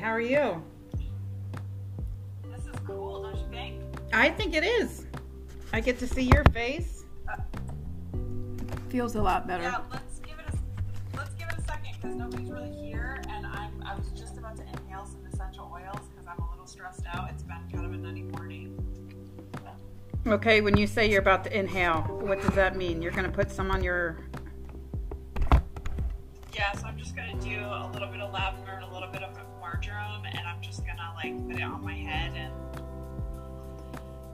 How are you? This is cool, don't you think? I think it is. I get to see your face. Feels a lot better. Yeah, let's give it a let's give it a second because nobody's really here, and I'm I was just about to inhale some essential oils because I'm a little stressed out. It's been kind of a nutty morning. Okay, when you say you're about to inhale, what does that mean? You're going to put some on your. Yeah, so I'm just gonna do a little bit of lavender and a little bit of marjoram, and I'm just gonna like put it on my head and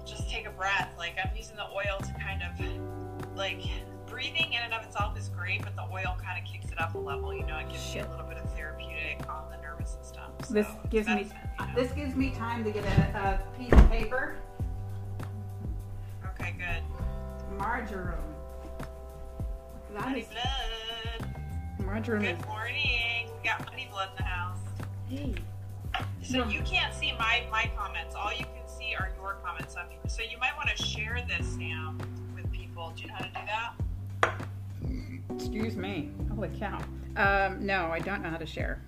just take a breath. Like I'm using the oil to kind of like breathing in and of itself is great, but the oil kind of kicks it up a level. You know, it gives you Shit. a little bit of therapeutic on the nervous system. So This gives me you know. this gives me time to get a, a piece of paper. Okay, good. Marjoram. That Honey is blood. marjoram. Good morning. We got honey blood in the house. Hey, So Hmm. you can't see my my comments. All you can see are your comments. On, so you might want to share this, Sam, with people. Do you know how to do that? excuse me. Holy cow. Um, no, I don't know how to share.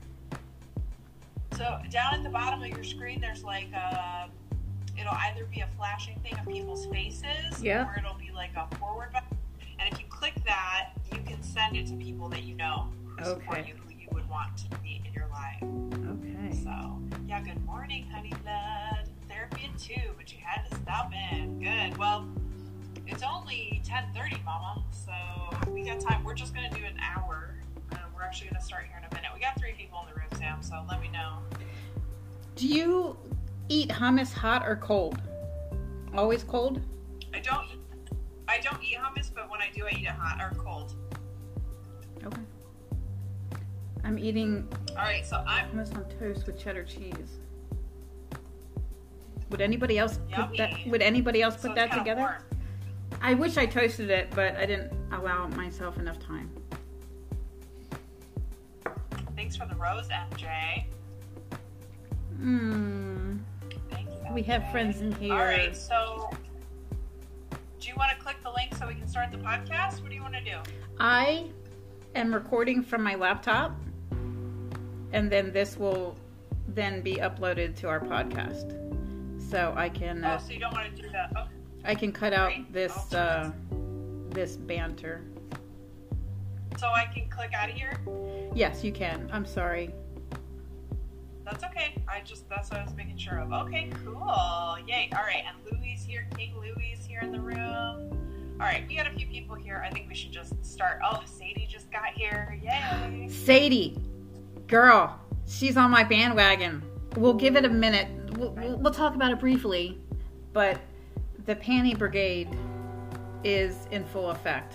So down at the bottom of your screen, there's like a. It'll either be a flashing thing of people's faces, Yeah. or it'll be like a forward button. And if you click that, you can send it to people that you know who support you, you would want to be in your life. Okay. So, yeah, good morning, honey blood. Therapy at 2, but you had to stop in. Good. Well, it's only 10.30, Mama, so we got time. We're just going to do an hour. Uh, we're actually going to start here in a minute. We got three people in the room, Sam, so let me know. Do you eat hummus hot or cold? Always cold? I don't I don't eat hummus, but when I do, I eat it hot or cold. Okay. I'm eating All right, so I'm on toast with cheddar cheese. Would anybody else put that? Would anybody else put it's that together? warm. I wish I toasted it, but I didn't allow myself enough time. Thanks for the rose, MJ. Hmm. We have friends in here. All right, so do you want to click the link so we can start the podcast? What do you want to do? I am recording from my laptop, and then this will then be uploaded to our podcast. So I can Oh, uh, so you don't want to do that? Okay. I can cut out Great. this uh, this banter. So I can click out of here? Yes, you can. I'm sorry. That's okay. I just that's what I was making sure of. Okay, cool. Yay. All right, and Louie's here. King Louie's here in the room. All right, we got a few people here. I think we should just start. Oh, Sadie just got here. Yay. Sadie, girl, she's on my bandwagon. We'll give it a minute. We'll, we'll, talk about it briefly, but the panty brigade is in full effect.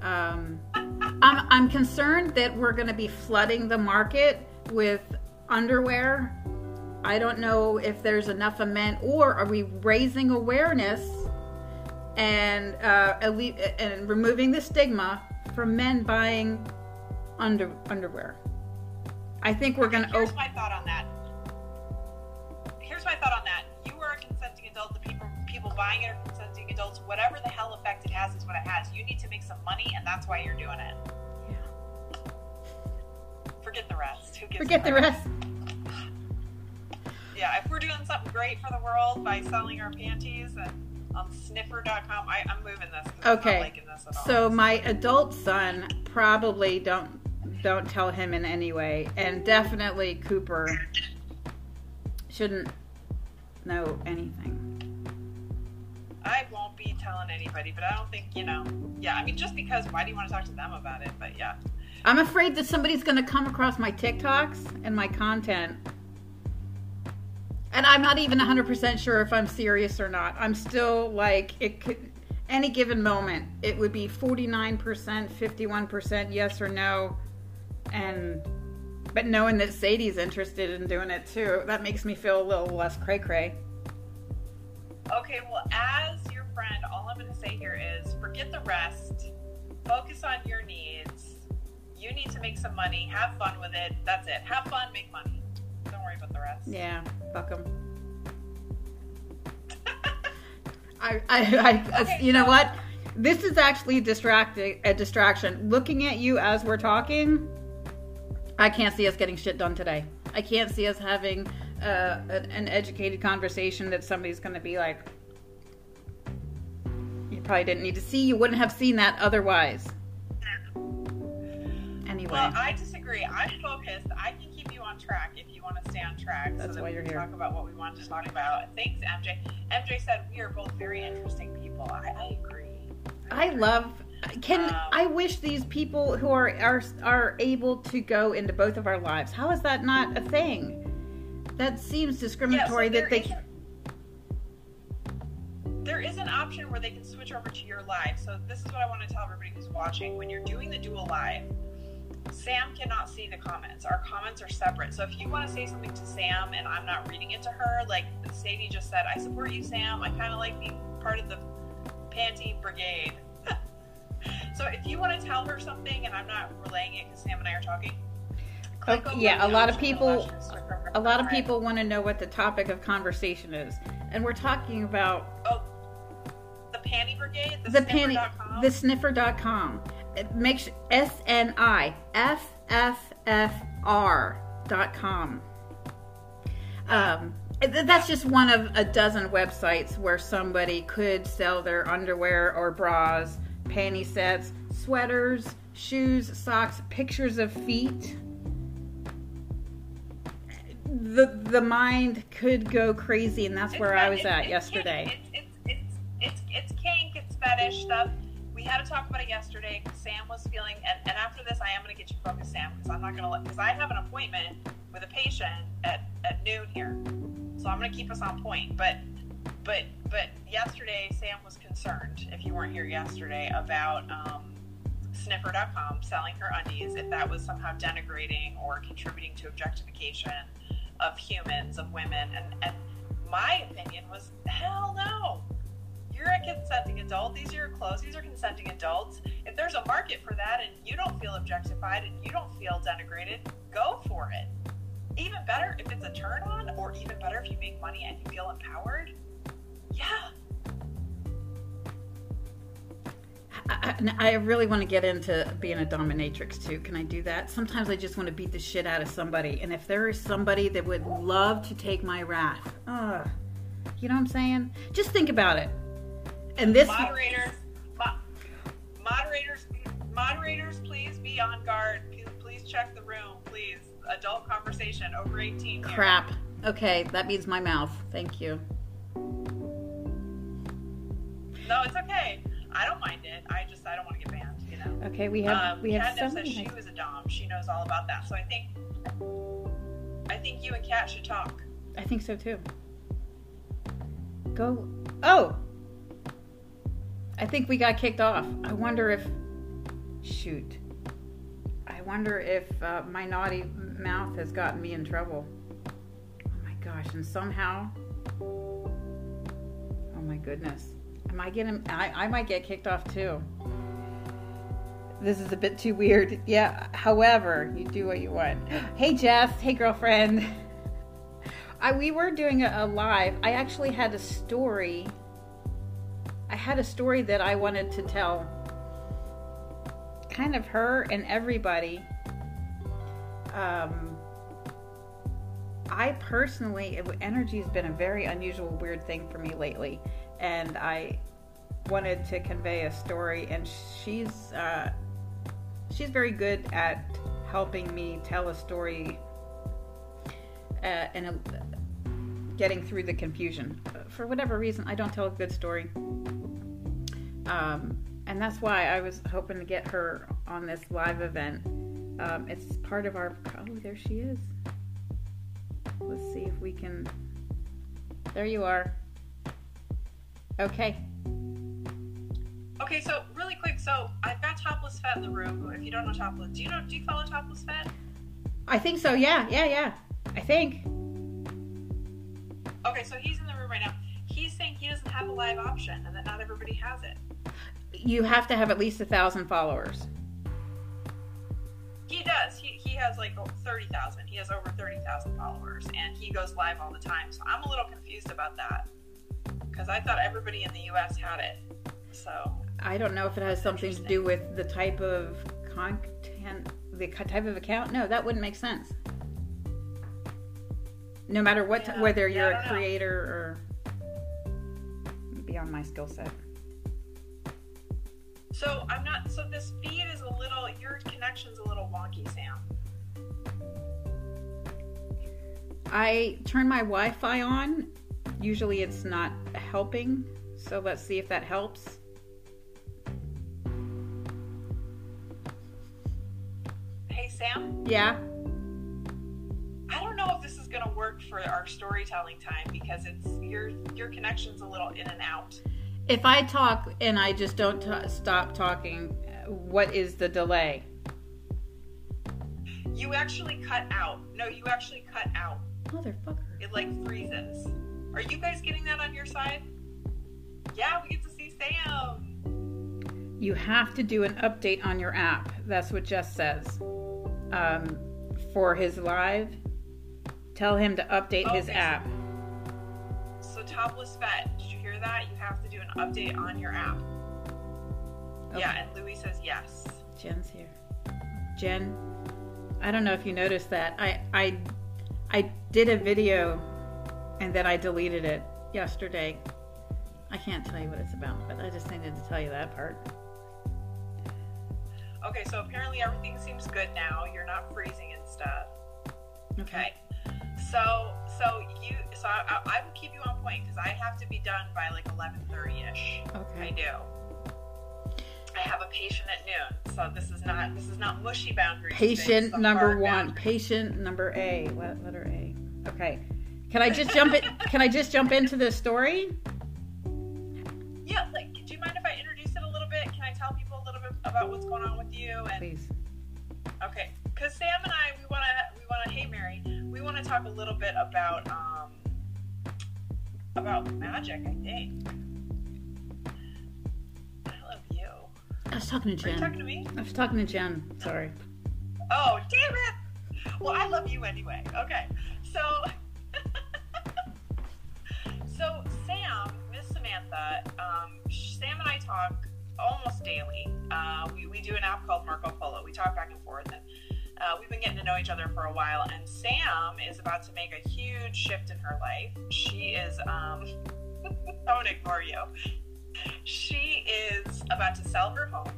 Um, I'm, I'm concerned that we're going to be flooding the market with underwear. I don't know if there's enough of men, or are we raising awareness and uh, and removing the stigma from men buying under underwear. I think we're going to Here's open. my thought on that. Here's my thought on that. You are a consenting adult. The people people buying it are consenting adults. Whatever the hell effect it has is what it has. You need to make some money, and that's why you're doing it. Forget the rest. Who gives Forget the rest. Yeah, if we're doing something great for the world by selling our panties and um, on sniffer.com, I, I'm moving this. Okay. this at all. So my adult son probably don't don't tell him in any way, and definitely Cooper shouldn't know anything. I won't be telling anybody, but I don't think, you know, yeah, I mean, just because, why do you want to talk to them about it? But yeah. I'm afraid that somebody's going to come across my TikToks and my content. And I'm not even 100% sure if I'm serious or not. I'm still like, it could, any given moment, it would be 49%, 51% yes or no. And, but knowing that Sadie's interested in doing it too, that makes me feel a little less cray cray. Okay, well, as your friend, all I'm going to say here is forget the rest, focus on your needs. You need to make some money, have fun with it. That's it. Have fun, make money. Don't worry about the rest. Yeah, fuck them. I, I, I, Okay, you know so- what? This is actually distracting a distraction. Looking at you as we're talking, I can't see us getting shit done today. I can't see us having uh, an, educated conversation that somebody's going to be like, you probably didn't need to see. You wouldn't have seen that otherwise. Anyway. Well, I disagree. I'm focused. I can keep you on track if you want to stay on track. That's so that why you're can here. Talk about what we want to talk about. Thanks, MJ. MJ said we are both very interesting people. I, I agree. I love. Can Um, I wish these people who are are are able to go into both of our lives? How is that not a thing? That seems Yeah, so discriminatory. that they. is- There is an option where they can switch over to your live. So this is what I want to tell everybody who's watching. When you're doing the dual live, Sam cannot see the comments. Our comments are separate. So if you want to say something to Sam and I'm not reading it to her, like Sadie just said, I support you, Sam. I kind of like being part of the panty brigade. So if you want to tell her something and I'm not relaying it because Sam and I are talking, click Oh, yeah, a lot of people- allow you to switch over. A lot of people want to know what the topic of conversation is, and we're talking about Oh, the Panty Brigade, the, the penny, sniffer.com? the sniffer.com. It makes S N I F F F R dot com. Um, that's just one of a dozen websites where somebody could sell their underwear or bras, panty sets, sweaters, shoes, socks, pictures of feet. The the mind could go crazy, and that's where not- I was it's- at it's yesterday. It's, it's, it's, it's, it's kink, it's fetish stuff. We had to talk about it yesterday because Sam was feeling, and, and after this, I am going to get you focused, Sam, because I'm not going to let, because I have an appointment with a patient at, at noon here. So I'm going to keep us on point. But, but, but yesterday, Sam was concerned, if you weren't here yesterday, about, um, sniffer.com selling her undies if that was somehow denigrating or contributing to objectification of humans of women and, and my opinion was hell no. You're a consenting adult. These are your clothes. These are consenting adults. If there's a market for that and you don't feel objectified and you don't feel denigrated go for it. Even better if it's a turn on or even better if you make money and you feel empowered yeah I, I I really want to get into being a dominatrix too. Can I do that? Sometimes I just want to beat the shit out of somebody, and if there is somebody that would love to take my wrath, uh, you know what I'm saying? Just think about it. And this, moderator, mo- moderators moderators please be on guard please, please check the room please adult conversation over 18 here. crap. Okay, that means my mouth. Thank you. No it's okay i don't mind it i just i don't want to get banned you know Okay, we have um, we have Catnip so says many. she was a dom she knows all about that so i think i think you and kat should talk I think so too. Go. Oh, I think we got kicked off. I wonder if. Shoot. I wonder if uh, my naughty mouth has gotten me in trouble. Oh my gosh! And somehow. Oh my goodness. I getting? I, I might get kicked off too. This is a bit too weird. Yeah. However, you do what you want. Hey Jess. Hey girlfriend. I, we were doing a, a live. I actually had a story. I had a story that I wanted to tell. Kind of her and everybody. Um, I personally, energy has been a very unusual, weird thing for me lately, and I wanted to convey a story. And she's uh, she's very good at helping me tell a story uh, and uh, getting through the confusion. For whatever reason, I don't tell a good story. Um, and that's why I was hoping to get her on this live event. Um, it's part of our. Oh, there she is. Let's see if we can. There you are. Okay. Okay so really quick so i've got topless vet in the room if you don't know topless do you know do you follow topless vet I think so. Yeah, yeah, yeah. I think. Okay, so he's in the room right now. He's saying he doesn't have a live option and that not everybody has it. You have to have at least a thousand followers. He does. He, he has like 30,000. He has over 30,000 followers and he goes live all the time. So I'm a little confused about that because I thought everybody in the US had it. So, I don't know if it has something to do with the type of content, the type of account. No, that wouldn't make sense. No matter what, Yeah. whether Yeah, you're a creator or beyond my skill set. So I'm not. So this feed is a little. Your connection's a little wonky, Sam. I turn my Wi-Fi on. Usually, it's not helping. So let's see if that helps. Sam. Yeah. I don't know if this is gonna work for our storytelling time because it's your your connection's a little in and out. If I talk and I just don't t- stop talking, what is the delay? You actually cut out. No, you actually cut out. Motherfucker. It like freezes. Are you guys getting that on your side? Yeah, we get to see Sam. You have to do an update on your app. That's what Jess says. Um, for his live, tell him to update his app. So topless vet, did you hear that? You have to do an update on your app. Yeah, and Louis says yes. Jen's here. Jen, I don't know if you noticed that. I I I did a video and then I deleted it yesterday. I can't tell you what it's about, but I just needed to tell you that part. Okay, so apparently everything seems good now. You're not freezing and stuff. Mm-hmm. Okay. So so you so I, I, I will keep you on point because I have to be done by like 11:30 ish. Okay. I do. I have a patient at noon, so this is not this is not mushy boundaries. Patient number one. Patient number A. What letter A? Okay. Can I just jump it? Can I just jump into the story? Yeah, like, tell people a little bit about what's going on with you? And Please. okay, because Sam and I, we want to, we want to. Hey, Mary, we want to talk a little bit about, um, about magic. I think. I love you. I was talking to Are you talking Jen. to me? I was talking to Jen. Sorry. Oh, damn it! Well, I love you anyway. Okay, so, so Sam, Miss Samantha, um, Sam and I talk almost daily. Uh, we, we do an app called Marco Polo. We talk back and forth, and uh, we've been getting to know each other for a while. And Sam is about to make a huge shift in her life. She is, um, I ignore you. She is about to sell her home,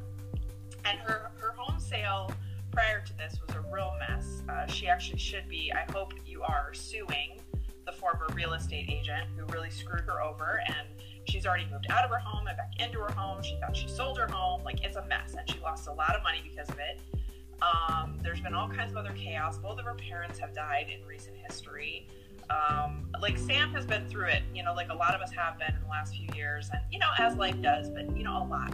and her her home sale prior to this was a real mess. Uh, she actually should be, I hope you are, suing the former real estate agent who really screwed her over. And she's already moved out of her home and back into her home. She thought she sold her home. Like, it's a mess. And she lost a lot of money because of it. Um, there's been all kinds of other chaos. Both of her parents have died in recent history. Um, like, Sam has been through it, you know, like a lot of us have been in the last few years. And, you know, as life does, but, you know, a lot.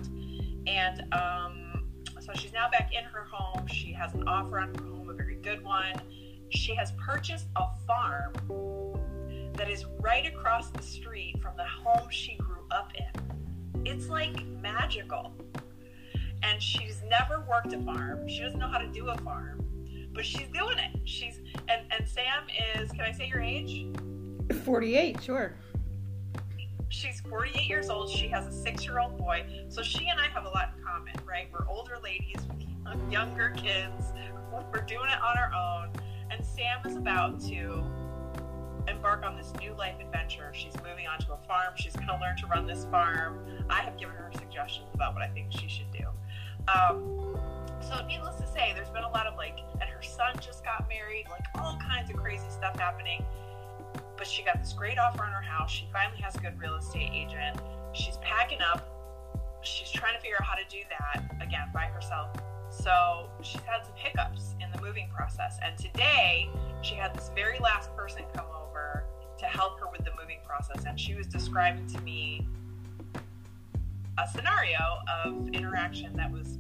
And, um, so she's now back in her home. She has an offer on her home, a very good one. She has purchased a farm that is right across the street from the home she grew up in. It's like magical. And she's never worked a farm. She doesn't know how to do a farm, but she's doing it. She's and and Sam is. Can I say your age? 48, sure. She's 48 years old. She has a six year old boy. So she and I have a lot in common, right? We're older ladies with younger kids. We're doing it on our own. And Sam is about to embark on this new life adventure. She's moving onto a farm. She's going to learn to run this farm. I have given her suggestions about what I think she should do. Um, so, needless to say, there's been a lot of like, and her son just got married, like all kinds of crazy stuff happening but she got this great offer on her house. She finally has a good real estate agent. She's packing up. She's trying to figure out how to do that again by herself. So she's had some hiccups in the moving process. And today she had this very last person come over to help her with the moving process. And she was describing to me a scenario of interaction that was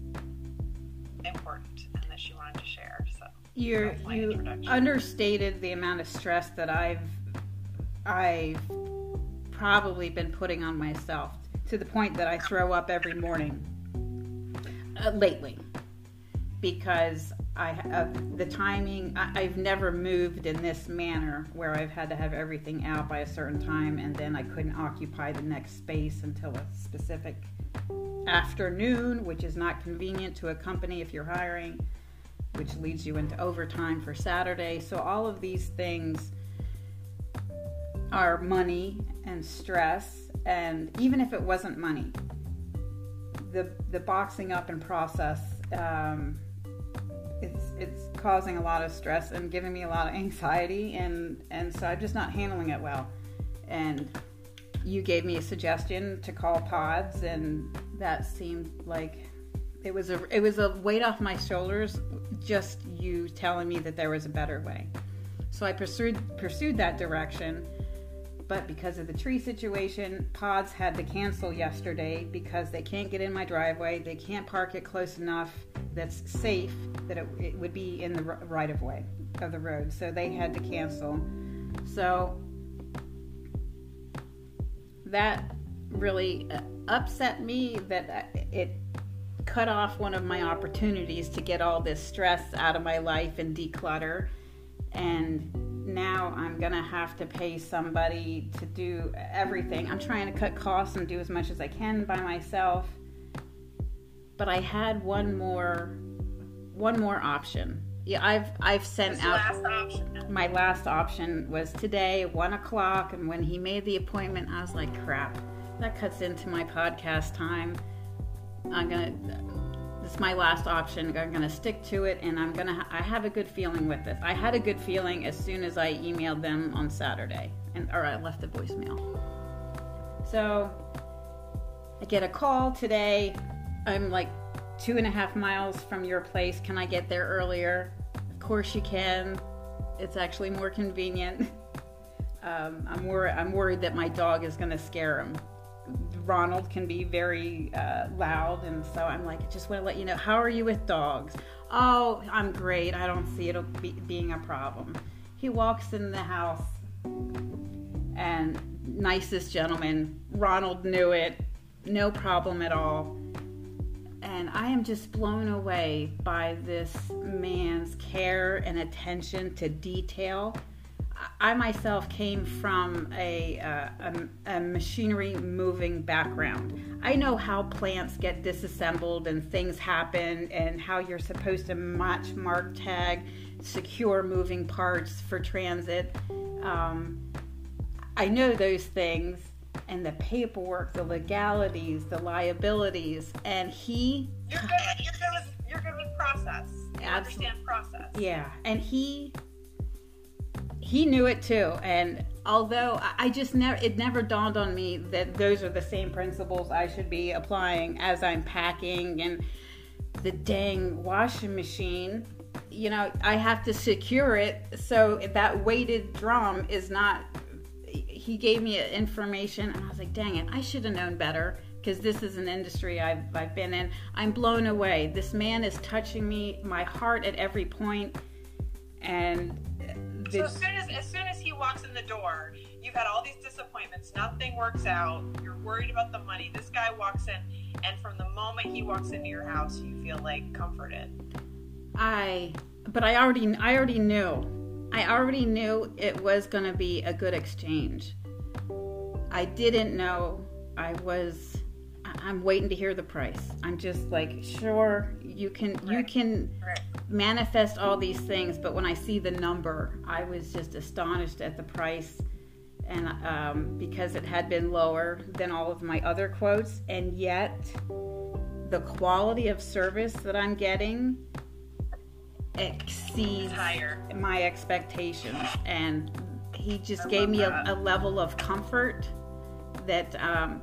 important and that she wanted to share. So You're, you understated the amount of stress that I've I've probably been putting on myself to the point that I throw up every morning uh, lately because I have the timing. I, I've never moved in this manner where I've had to have everything out by a certain time and then I couldn't occupy the next space until a specific afternoon, which is not convenient to a company if you're hiring which leads you into overtime for Saturday. So all of these things are money and stress, and even if it wasn't money, the the boxing up and process. Um, it's it's causing a lot of stress and giving me a lot of anxiety and and so I'm just not handling it well. And you gave me a suggestion to call pods and that seemed like it was a it was a weight off my shoulders just you telling me that there was a better way. So I pursued pursued that direction. But because of the tree situation, pods had to cancel yesterday because they can't get in my driveway. They can't park it close enough that's safe that it, it would be in the right of way of the road. So they had to cancel. So that really uh, upset me that uh, it cut off one of my opportunities to get all this stress out of my life and declutter. And now I'm to have to pay somebody to do everything. I'm trying to cut costs and do as much as I can by myself. But I had one more one more option. Yeah, I've I've sent out last my last option was today, one o'clock, and when he made the appointment, I was like, crap, that cuts into my podcast time. I'm gonna this is my last option. I'm gonna stick to it, and I'm gonna. I have a good feeling with this. I had a good feeling as soon as I emailed them on Saturday, and or I left a voicemail. So I get a call today. I'm like two and a half miles from your place. Can I get there earlier? Of course you can. It's actually more convenient. Um, I'm, wor- I'm worried that my dog is going to scare him. Ronald can be very uh, loud, and so I'm like, just want to let you know, how are you with dogs? Oh, I'm great. I don't see it be- being a problem. He walks in the house, and nicest gentleman. Ronald knew it, no problem at all. And I am just blown away by this man's care and attention to detail. I myself came from a, uh, a, a, machinery moving background. I know how plants get disassembled and things happen, and how you're supposed to match, mark, tag, secure moving parts for transit. Um, I know those things and the paperwork, the legalities, the liabilities, and he. You're good. You're good with. You're good with process. You understand process. Yeah, and he he knew it too and although i just never it never dawned on me that those are the same principles i should be applying as i'm packing and the dang washing machine. You know i have to secure it so that weighted drum is not he gave me information and i was like dang it i should have known better because this is an industry I've, I've been in. I'm blown away. This man is touching me my heart at every point and so as soon as as soon as he walks in the door, you've had all these disappointments. Nothing works out. You're worried about the money. This guy walks in, and from the moment he walks into your house, you feel like comforted. I, but I already I already knew. I already knew it was going to be a good exchange. I didn't know I was I'm waiting to hear the price. I'm just like, sure, you can right. you can right. Manifest all these things, but when I see the number, I was just astonished at the price, and um, because it had been lower than all of my other quotes, and yet the quality of service that I'm getting exceeds higher. my expectations, and he just I gave me a, a, level of comfort that um,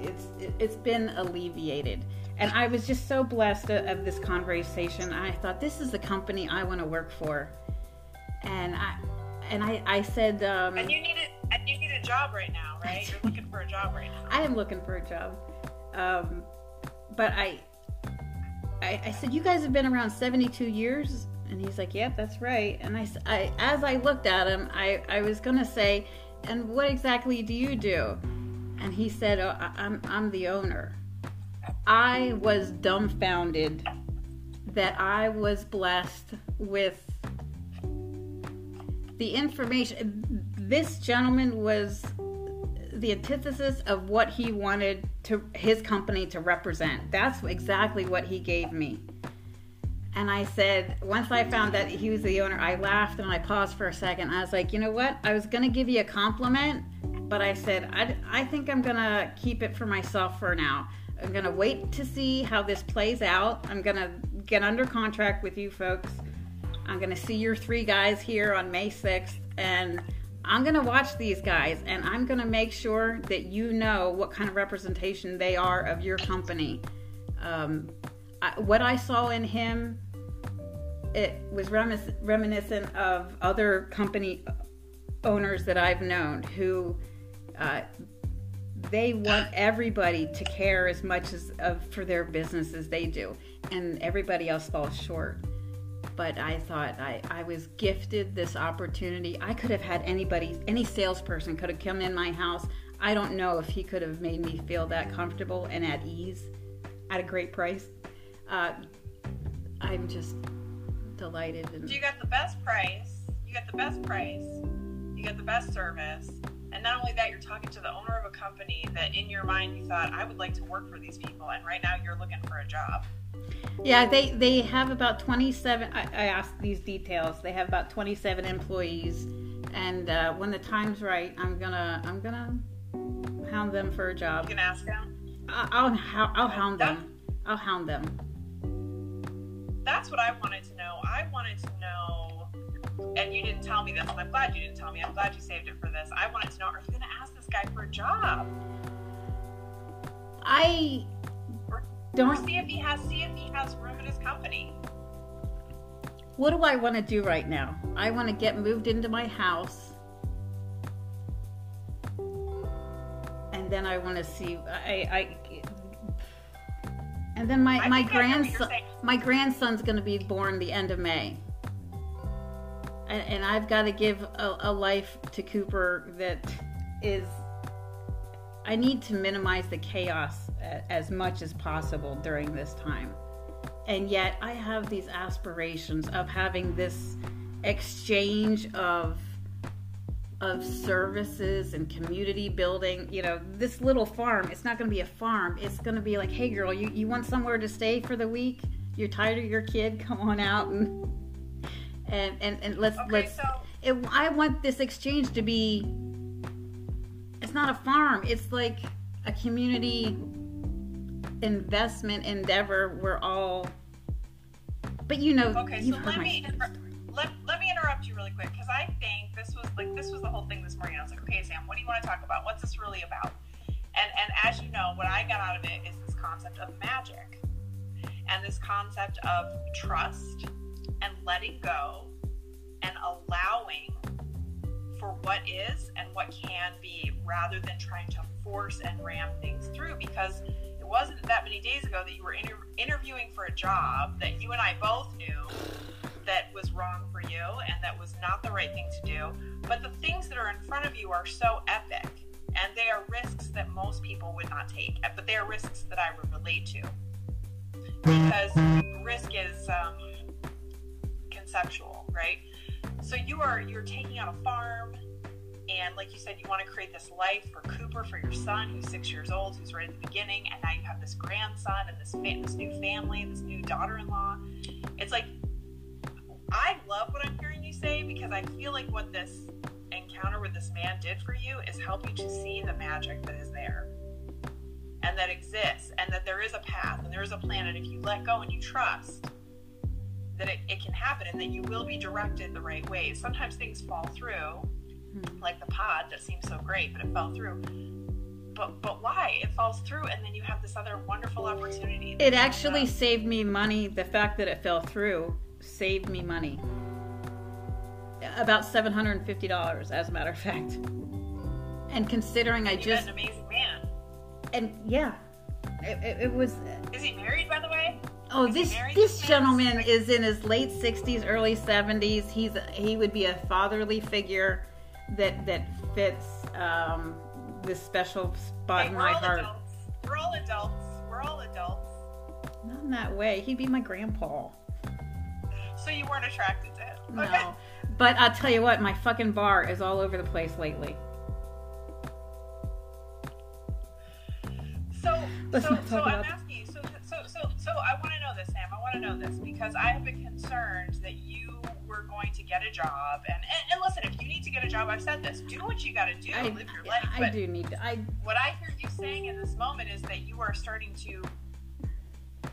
it's it's been alleviated and i was just so blessed of this conversation. I thought this is the company i want to work for. And i and i i said um, and you need it and you need a job right now right? You're looking for a job right now. I am looking for a job. Um, but I, I i said you guys have been around 72 years? And he's like yep that's right. And i, I as i looked at him i i was gonna say and what exactly do you do? And he said, oh, I'm, I'm the owner. I was dumbfounded that I was blessed with the information. This gentleman was the antithesis of what he wanted to his company to represent. That's exactly what he gave me. And I said, once I found that he was the owner, I laughed and I paused for a second. I was like, you know what? I was going to give you a compliment, but I said, I, I think I'm going to keep it for myself for now. I'm to wait to see how this plays out. I'm to get under contract with you folks. I'm to see your three guys here on May 6th, and I'm to watch these guys, and I'm to make sure that you know what kind of representation they are of your company. Um, I, what I saw in him, it was remis- reminiscent of other company owners that I've known who uh, they want everybody to care as much as for their business as they do, and everybody else falls short. But I thought I, I was gifted this opportunity. I could have had anybody, any salesperson could have come in my house. I don't know if he could have made me feel that comfortable and at ease at a great price. Uh, I'm just delighted. And, you got the best price, you got the best price, you got the best service, and not only that, you're talking to the owner of a company that in your mind you thought, I would like to work for these people, and right now you're looking for a job. Yeah, they they have about 27. I, I asked these details. They have about 27 employees, and uh, when the time's right, I'm gonna I'm gonna hound them for a job. You can ask them. I'll, I'll hound them. I'll hound them. That's what I wanted to know. I wanted to know, and you didn't tell me this, and I'm glad you didn't tell me. I'm glad you saved it for this. I wanted to know, are you going to ask this guy for a job? I Or don't. see if he has see if he has room in his company. What do I want to do right now? I want to get moved into my house. And then I want to see I I and then my I my think I hear what you're grandson my grandson's going to be born the end of May. And, and I've got to give a, a life to Cooper that is I need to minimize the chaos as much as possible during this time and yet I have these aspirations of having this exchange of of services and community building. You know, this little farm, it's not going to be a farm. It's going to be like, hey, girl, you, you want somewhere to stay for the week? You're tired of your kid? Come on out and and and, and let's Okay, let's. so It, I want this exchange to be. It's not a farm. It's like a community investment endeavor. We're all. But you know, Okay, you've so let me inter- let, let me interrupt you really quick because I think this was like this was the whole thing this morning. I was like, okay, Sam, what do you want to talk about? What's this really about? And and as you know, what I got out of it is this concept of magic and this concept of trust and letting go and allowing for what is and what can be rather than trying to force and ram things through because it wasn't that many days ago that you were inter- interviewing for a job that you and I both knew that was wrong for you and that was not the right thing to do. But the things that are in front of you are so epic and they are risks that most people would not take, but they are risks that I would relate to because risk is um, conceptual, right? So you are you're taking on a farm, and like you said, you want to create this life for Cooper, for your son who's six years old, who's right at the beginning, and now you have this grandson and this fa- this new family, this new daughter-in-law. It's like I love what I'm hearing you say because I feel like what this encounter with this man did for you is help you to see the magic that is there and that exists and that there is a path and there is a plan and if you let go and you trust that it, it can happen and that you will be directed the right way sometimes things fall through Hmm. like the pod that seems so great but it fell through but but why it falls through and then you have this other wonderful opportunity It actually saved me money. The fact that it fell through saved me money. About seven hundred and fifty dollars, as a matter of fact. And considering I you just an amazing man and yeah, it, it, it was. is he married by the way Oh, this this gentleman is in his late sixties, early seventies. He's he would be a fatherly figure that that fits um, this special spot Hey, in my heart. adults we're all adults we're all adults Not in that way. He'd be my grandpa. so you weren't attracted to him No. Okay. But I'll tell you what, my fucking bar is all over the place lately. So, Let's so, not so talk I'm about- asking. So, I want to know this, Sam. I want to know this because I have been concerned that you were going to get a job. And, and, and listen, if you need to get a job, I've said this: do what you got to do, I, live your life. I But do need to. I what I hear you saying in this moment is that you are starting to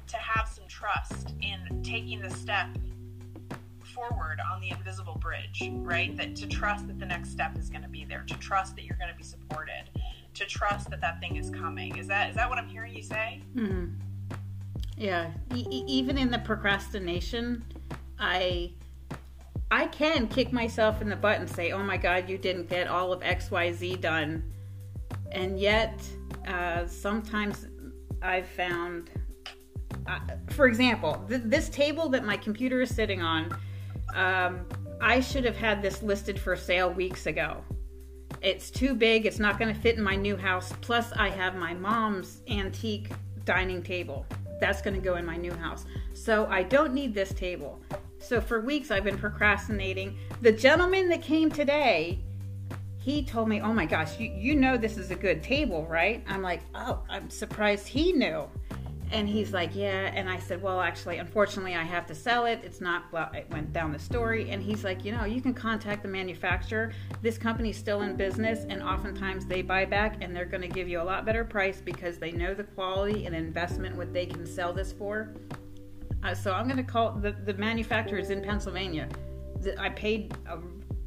to have some trust in taking the step forward on the invisible bridge, right? That to trust that the next step is going to be there, to trust that you're going to be supported, to trust that that thing is coming. Is that is that what I'm hearing you say? Mhm. Yeah, e- even in the procrastination, I I can kick myself in the butt and say, "Oh my God, you didn't get all of X, Y, Z done," and yet uh, sometimes I've found, uh, for example, th- this table that my computer is sitting on, um, I should have had this listed for sale weeks ago. It's too big. It's not going to fit in my new house. Plus, I have my mom's antique dining table. That's going to go in my new house. So I don't need this table. So for weeks, I've been procrastinating. The gentleman that came today, he told me, Oh my gosh, you, you know this is a good table, right? I'm like, Oh, I'm surprised he knew. And he's like, Yeah. And I said, Well, actually, unfortunately, I have to sell it. It's not, well, it went down the story. And he's like, You know, you can contact the manufacturer. This company's still in business, and oftentimes they buy back and they're going to give you a lot better price because they know the quality and investment what they can sell this for. Uh, so I'm going to call the, the manufacturer is in Pennsylvania. The- I paid a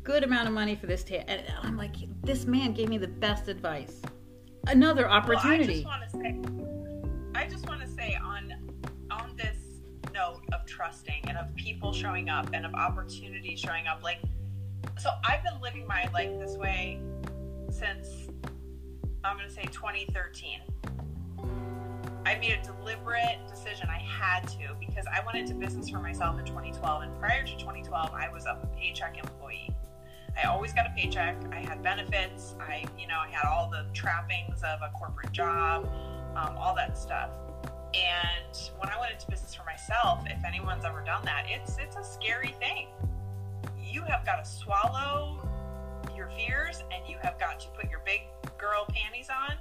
good amount of money for this table. And I'm like, This man gave me the best advice. Another opportunity. Well, I just want to say, I just want to trusting and of people showing up and of opportunity showing up. Like, so I've been living my life this way since I'm going to say 2013. I made a deliberate decision. I had to because I went into business for myself in 2012, and prior to 2012, I was a paycheck employee. I always got a paycheck. I had benefits. I, you know, I had all the trappings of a corporate job, um, all that stuff. And when I went into business for myself, if anyone's ever done that, it's it's a scary thing. You have got to swallow your fears, and you have got to put your big girl panties on,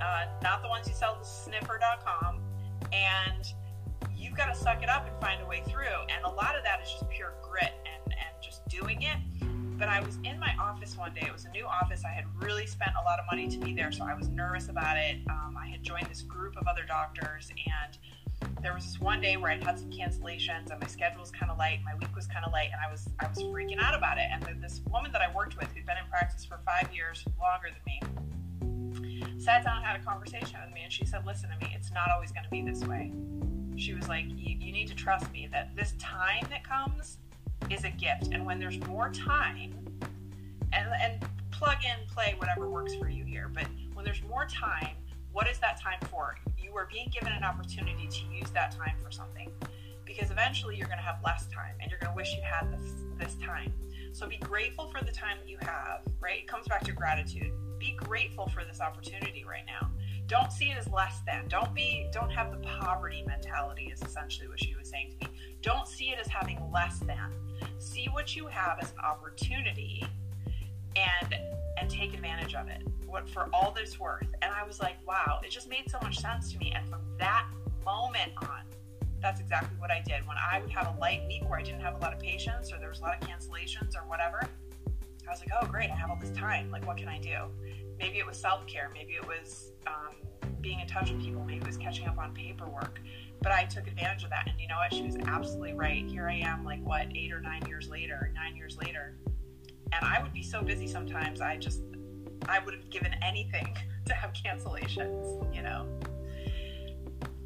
uh, not the ones you sell to sniffer.com, and you've got to suck it up and find a way through. And a lot of that is just pure grit and, and just doing it. But I was in my office one day. It was a new office. I had really spent a lot of money to be there, so I was nervous about it. Um, I had joined this group of other doctors, and there was this one day where I'd had some cancellations, and my schedule was kind of light, my week was kind of light, and I was I was freaking out about it. And then this woman that I worked with, who'd been in practice for five years, longer than me, sat down and had a conversation with me, and she said, "Listen to me. It's not always going to be this way." She was like, you, "You need to trust me that this time that comes." Is a gift. And when there's more time, and, and plug in, play whatever works for you here, but when there's more time, what is that time for? You are being given an opportunity to use that time for something. Because eventually you're going to have less time and you're going to wish you had this, this time. So be grateful for the time that you have, right? It comes back to gratitude. Be grateful for this opportunity right now. Don't see it as less than. Don't be don't have the poverty mentality is essentially what she was saying to me. Don't see it as having less than see what you have as an opportunity and and take advantage of it what for all that it's worth and i was like wow it just made so much sense to me and from that moment on that's exactly what i did when i would have a light week where i didn't have a lot of patients or there was a lot of cancellations or whatever i was like oh great i have all this time like what can i do maybe it was self-care maybe it was um, being in touch with people maybe it was catching up on paperwork but I took advantage of that. And you know what? She was absolutely right. Here I am, like what, eight or nine years later, nine years later. And I would be so busy sometimes, I just, I would have given anything to have cancellations, you know?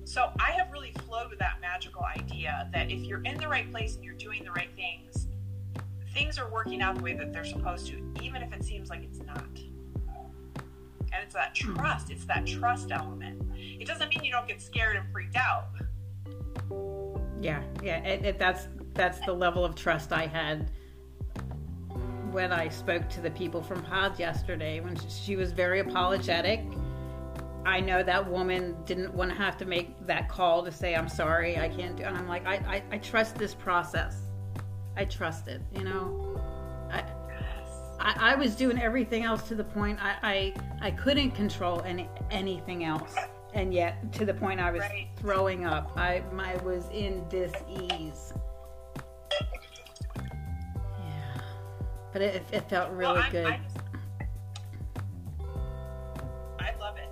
So I have really flowed with that magical idea that if you're in the right place and you're doing the right things, things are working out the way that they're supposed to, even if it seems like it's not. And it's that hmm. trust, it's that trust element. It doesn't mean you don't get scared and freaked out. Yeah, yeah, it, it, that's that's the level of trust I had when I spoke to the people from Pod yesterday. When she was very apologetic, I know that woman didn't want to have to make that call to say I'm sorry, I can't do. And I'm like, I, I, I trust this process. I trust it. You know, I, I, I was doing everything else to the point I, I, I couldn't control any anything else. and yet to the point I was Right. throwing up. I I was in dis-ease. Yeah, but it, it felt really well, good. I, just, I love it.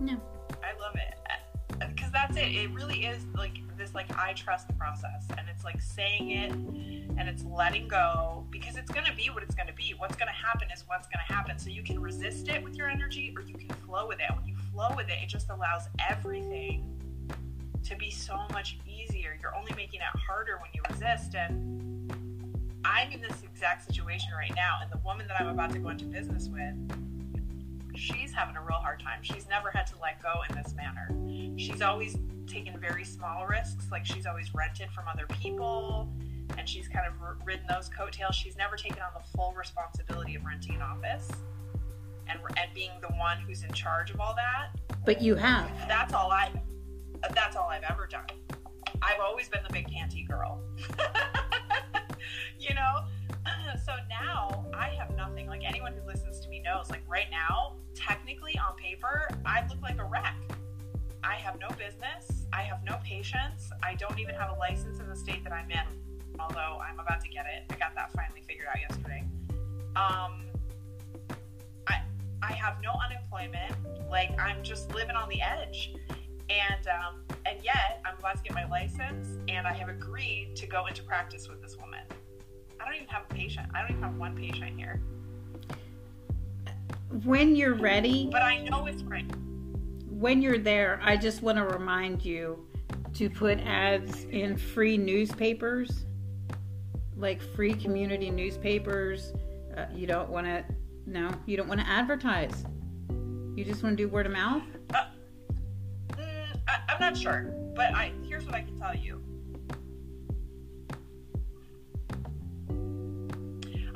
No. I love it uh, because that's it. It really is like this like I trust process, and it's like saying it, and it's letting go because it's gonna be what it's gonna be. What's gonna happen is what's gonna happen. So you can resist it with your energy, or you can flow with it. When you flow with it, it just allows everything to be so much easier. You're only making it harder when you resist, and I'm in this exact situation right now, and the woman that I'm about to go into business with she's having a real hard time. She's never had to let go in this manner. She's always taken very small risks, like she's always rented from other people, and she's kind of ridden those coattails. She's never taken on the full responsibility of renting an office and and being the one who's in charge of all that. But you have. That's all I. That's all I've ever done. I've always been the big panty girl. you know. So now I have nothing. Like anyone who listens to me knows. Like right now, technically on paper, I look like a wreck. I have no business. I have no patients. I don't even have a license in the state that I'm in. Although I'm about to get it. I got that finally figured out yesterday. Um, I I have no unemployment. Like I'm just living on the edge. And um, and yet I'm about to get my license, and I have agreed to go into practice with this woman. I don't even have a patient. I don't even have one patient here. When you're ready, But I know it's right. when you're there, I just want to remind you to put ads in free newspapers, like free community newspapers. Uh, you don't want to, no, you don't want to advertise. You just want to do word of mouth. Mm, I, I'm not sure, but I here's what I can tell you.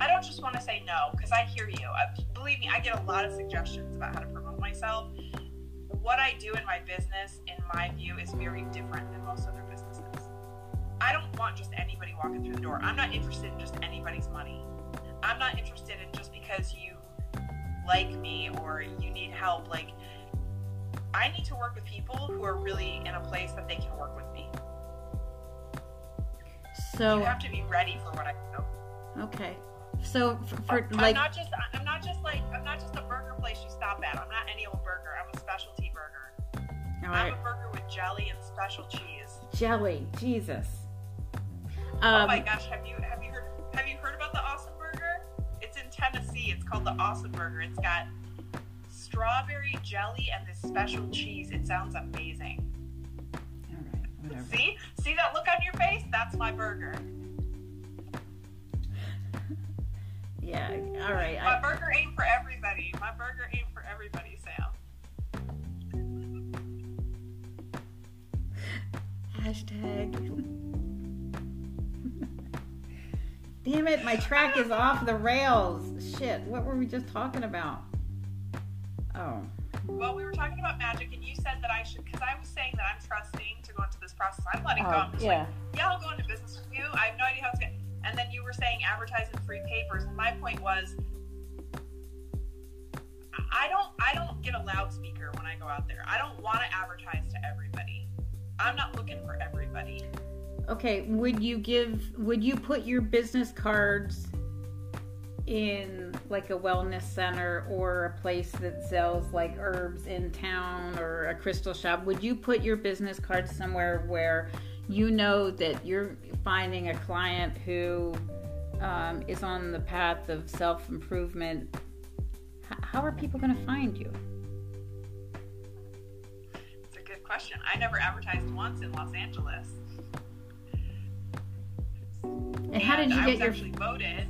I don't just want to say no because I hear you. Uh, believe me, I get a lot of suggestions about how to promote myself. What I do in my business, in my view, is very different than most other businesses. I don't want just anybody walking through the door. I'm not interested in just anybody's money. I'm not interested in just because you like me or you need help. Like, I need to work with people who are really in a place that they can work with me. So, You have to be ready for what I do. okay. So, for, for I'm like, not just I'm not just like I'm not just a burger place you stop at. I'm not any old burger. I'm a specialty burger. all I'm a burger with jelly and special cheese. jelly, Jesus. oh Um, my gosh, have you have you heard have you heard about the Awesome Burger? It's in Tennessee. It's called the Awesome Burger. It's got strawberry jelly and this special cheese. It sounds amazing. all right, whatever. See? See that look on your face? That's my burger. Yeah, all right. My I, burger ain't for everybody. My burger ain't for everybody, Sam. Hashtag. Damn it, my track is off the rails. Shit, what were we just talking about? Oh, Well, we were talking about magic, and you said that I should, because I was saying that I'm trusting to go into this process. I'm letting oh, go. oh I'm just yeah. like, yeah, I'll go into business with you. I have no idea how it's going to. And then you were saying advertise in free papers, and my point was, I don't, I don't get a loudspeaker when I go out there. I don't want to advertise to everybody. I'm not looking for everybody. Okay, would you give, would you put your business cards in like a wellness center or a place that sells like herbs in town or a crystal shop? Would you put your business cards somewhere where you know that you're finding a client who um, is on the path of self improvement? How are people going to find you? It's a good question. I never advertised once in Los Angeles. And how did you I get your actually voted?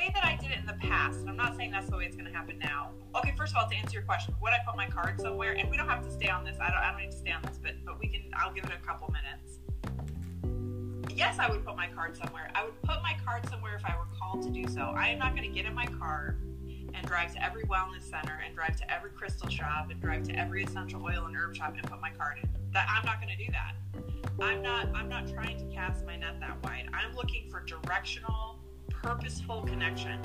Way that I did it in the past, and I'm not saying that's the way it's going to happen now. Okay, first of all, to answer your question, would I put my card somewhere? And we don't have to stay on this. I don't. I don't need to stay on this, but but we can. I'll give it a couple minutes. Yes, I would put my card somewhere. I would put my card somewhere if I were called to do so. I am not going to get in my car and drive to every wellness center and drive to every crystal shop and drive to every essential oil and herb shop and put my card in. That I'm not going to do that. I'm not I'm not trying to cast my net that wide. I'm looking for directional, purposeful connection.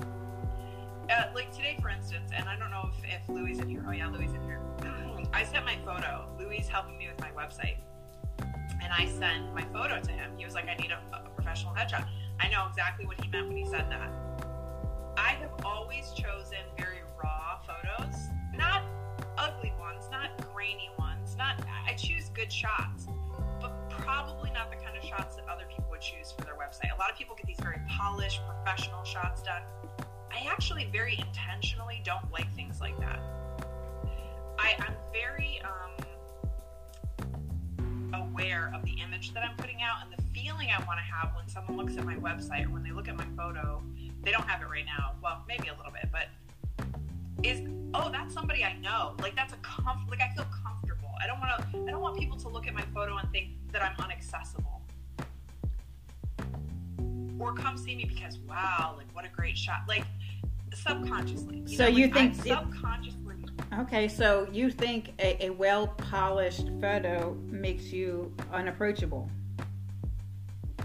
uh, like today, for instance, and I don't know if, if Louis in here. Oh yeah, Louis in here. I sent my photo. Louis is helping me with my website, and I sent my photo to him. He was like, "I need a, a professional headshot." I know exactly what he meant when he said that. I have always chosen very raw photos, not ugly ones, not grainy ones. Not I choose good shots, but probably not the kind of shots that other people A lot of people get these very polished, professional shots done. I actually very intentionally don't like things like that. I, I'm very um, aware of the image that I'm putting out and the feeling I want to have when someone looks at my website or when they look at my photo. They don't have it right now. Well, maybe a little bit, but is oh that's somebody I know. Like that's a comf like I feel comfortable. I don't want to I don't want people to look at my photo and think that I'm inaccessible. Or come see me because wow, like what a great shot. Like subconsciously. You so know, you think I subconsciously Okay, so you think a, a well polished photo makes you unapproachable?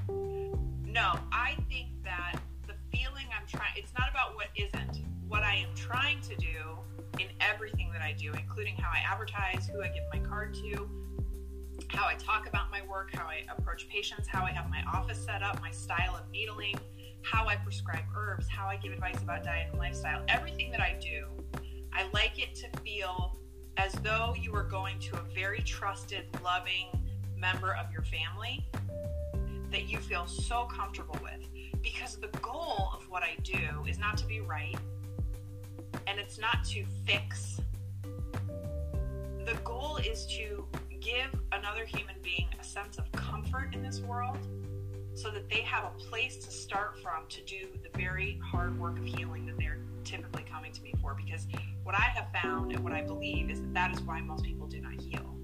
No, I think that the feeling I'm trying, it's not about what isn't. What I am trying to do in everything that I do, including how I advertise, who I give my card to, how I talk about my work, how I approach patients, how I have my office set up, my style of needling, how I prescribe herbs, how I give advice about diet and lifestyle, everything that I do, I like it to feel as though you are going to a very trusted, loving member of your family that you feel so comfortable with. Because the goal of what I do is not to be right and it's not to fix. The goal is to give another human being a sense of comfort in this world so that they have a place to start from to do the very hard work of healing that they're typically coming to me for. Because what I have found and what I believe is that that is why most people do not heal,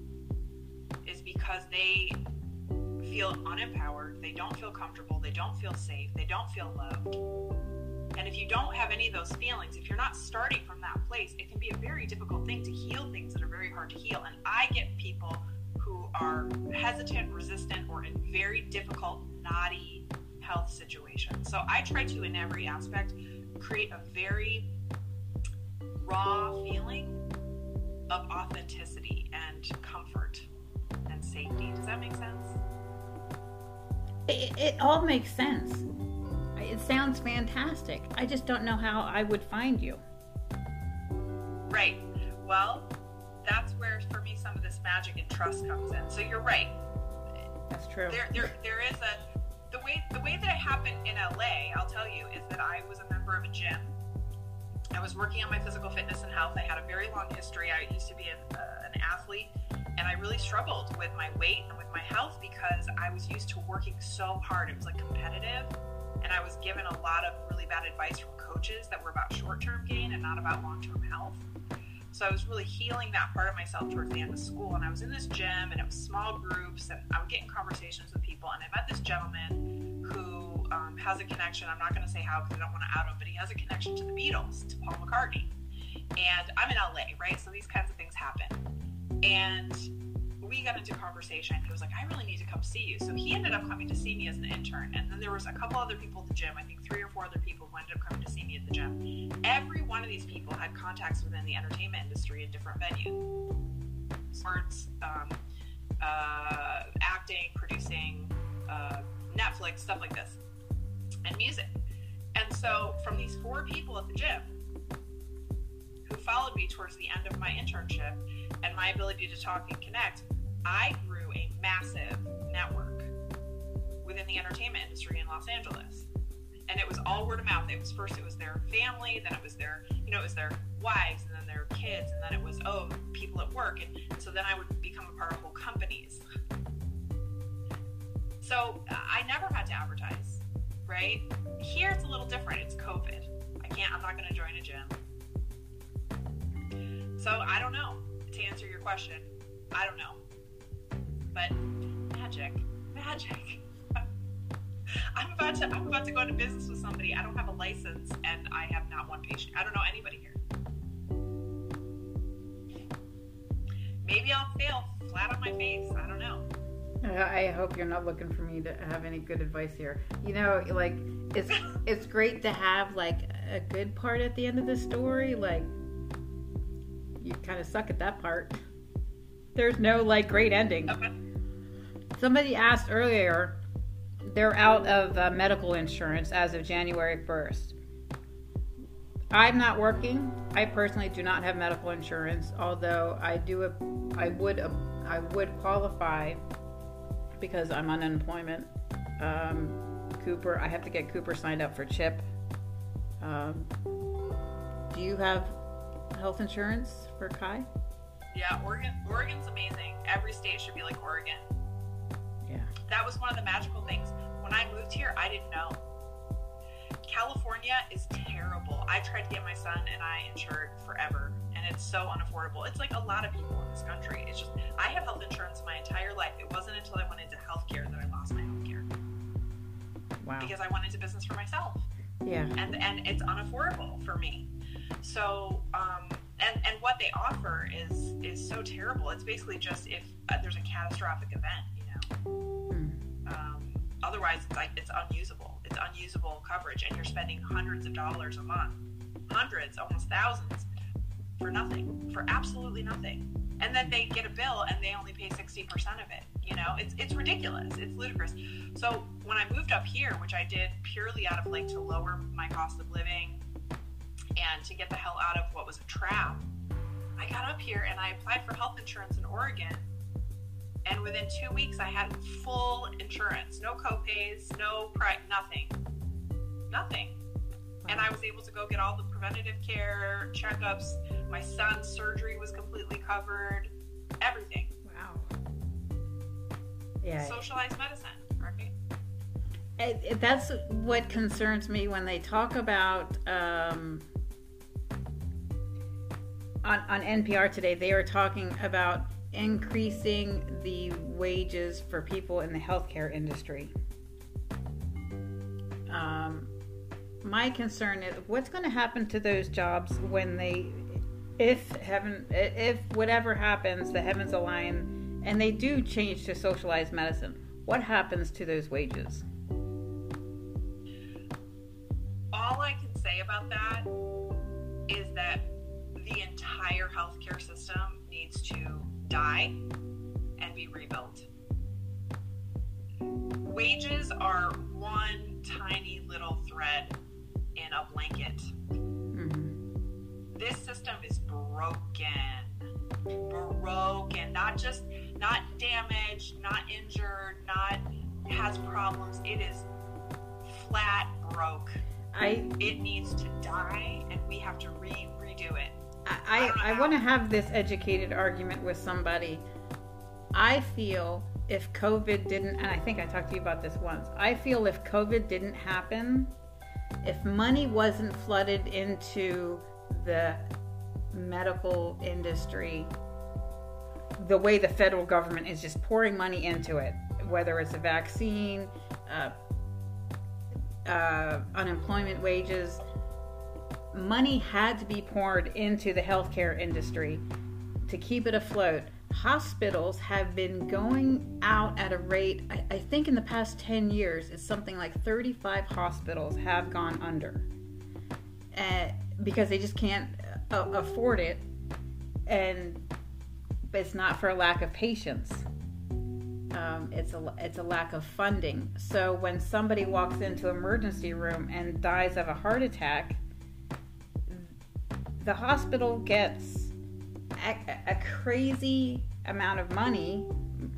is because they feel unempowered, they don't feel comfortable, they don't feel safe, they don't feel loved. And if you don't have any of those feelings, if you're not starting from that place, it can be a very difficult thing to heal things that are very hard to heal. And I get people who are hesitant, resistant, or in very difficult, knotty health situations. So I try to, in every aspect, create a very raw feeling of authenticity and comfort and safety. Does that make sense? It, it all makes sense. It sounds fantastic. I just don't know how I would find you. Right. Well, that's where, for me, some of this magic and trust comes in. So you're right. That's true. There, there, there is a the way the way that it happened in LA. I'll tell you is that I was a member of a gym. I was working on my physical fitness and health. I had a very long history. I used to be an, uh, an athlete, and I really struggled with my weight and with my health because I was used to working so hard. It was like competitive, and I was given a lot of really bad advice from coaches that were about short term gain and not about long term health. So I was really healing that part of myself towards the end of school. And I was in this gym and it was small groups and I would get in conversations with people. And I met this gentleman who um, has a connection. I'm not going to say how because I don't want to out him, but he has a connection to the Beatles, to Paul McCartney. And I'm in LA, right? So these kinds of things happen. And we got into conversation. He was like, I really need to come see you. So he ended up coming to see me as an intern. And then there was a couple other people at the gym. I think three or four other people who ended up coming to see me at the gym. Every one of these people had contacts within the entertainment industry in different venues. Sports, um, uh, acting, producing, uh, Netflix, stuff like this, and music. And so from these four people at the gym who followed me towards the end of my internship and my ability to talk and connect, I grew a massive network within the entertainment industry in Los Angeles. And it was all word of mouth. It was first it was their family, then it was their, you know, it was their wives, and then their kids, and then it was oh people at work, and so then I would become a part of whole companies. So uh, I never had to advertise, right? Here it's a little different. It's COVID. I can't. I'm not going to join a gym. So I don't know. To answer your question, I don't know but magic, magic. I'm about to I'm about to go into business with somebody. I don't have a license and I have not one patient. I don't know anybody here. Maybe I'll fail flat on my face. I don't know. I hope you're not looking for me to have any good advice here. You know, like it's it's great to have like a good part at the end of the story, like you kind of suck at that part. There's no like great ending. Okay. Somebody asked earlier, they're out of uh, medical insurance as of January 1st. I'm not working. I personally do not have medical insurance, although I do. I would. A, I would qualify because I'm on unemployment. Um, Cooper, I have to get Cooper signed up for CHIP. Um, do you have health insurance for Kai? Yeah, Oregon. Oregon's amazing. Every state should be like Oregon. That was one of the magical things. When I moved here, I didn't know. California is terrible. I tried to get my son and I insured forever, and it's so unaffordable. It's like a lot of people in this country. It's just I have health insurance my entire life. It wasn't until I went into healthcare that I lost my healthcare Wow. because I went into business for myself. Yeah. and and it's unaffordable for me. So, um, and and what they offer is is so terrible. It's basically just if uh, there's a catastrophic event, you know. Otherwise, it's like it's unusable. It's unusable coverage, and you're spending hundreds of dollars a month, hundreds, almost thousands, for nothing, for absolutely nothing. And then they get a bill, and they only pay sixty percent of it. You know, it's it's ridiculous. It's ludicrous. So when I moved up here, which I did purely out of like to lower my cost of living and to get the hell out of what was a trap, I got up here and I applied for health insurance in Oregon. And within two weeks, I had full insurance, no copays, no pri- nothing, nothing. And I was able to go get all the preventative care checkups. My son's surgery was completely covered. Everything. Wow. Yeah. Socialized medicine, right? It- it- that's what concerns me when they talk about um, on, on NPR today. They are talking about increasing the wages for people in the healthcare industry. Um, my concern is what's going to happen to those jobs when they, if heaven, if whatever happens, the heavens align, and they do change to socialized medicine. What happens to those wages? all I can say about that is that the entire healthcare system needs to die and be rebuilt. Wages are one tiny little thread in a blanket. Mhm. This system is broken. Broken. Not just, not damaged, not injured, not has problems. It is flat broke I it needs to die and we have to re redo it. I, I want to have this educated argument with somebody. I feel if COVID didn't, and I think I talked to you about this once, I feel if COVID didn't happen, if money wasn't flooded into the medical industry the way the federal government is just pouring money into it, whether it's a vaccine, uh, uh, unemployment wages, money had to be poured into the healthcare industry to keep it afloat. Hospitals have been going out at a rate, I, I think in the past 10 years, it's something like 35 hospitals have gone under uh, because they just can't uh, afford it. And it's not for a lack of patients. Um, it's a it's a lack of funding. So when somebody walks into emergency room and dies of a heart attack, the hospital gets a, a crazy amount of money,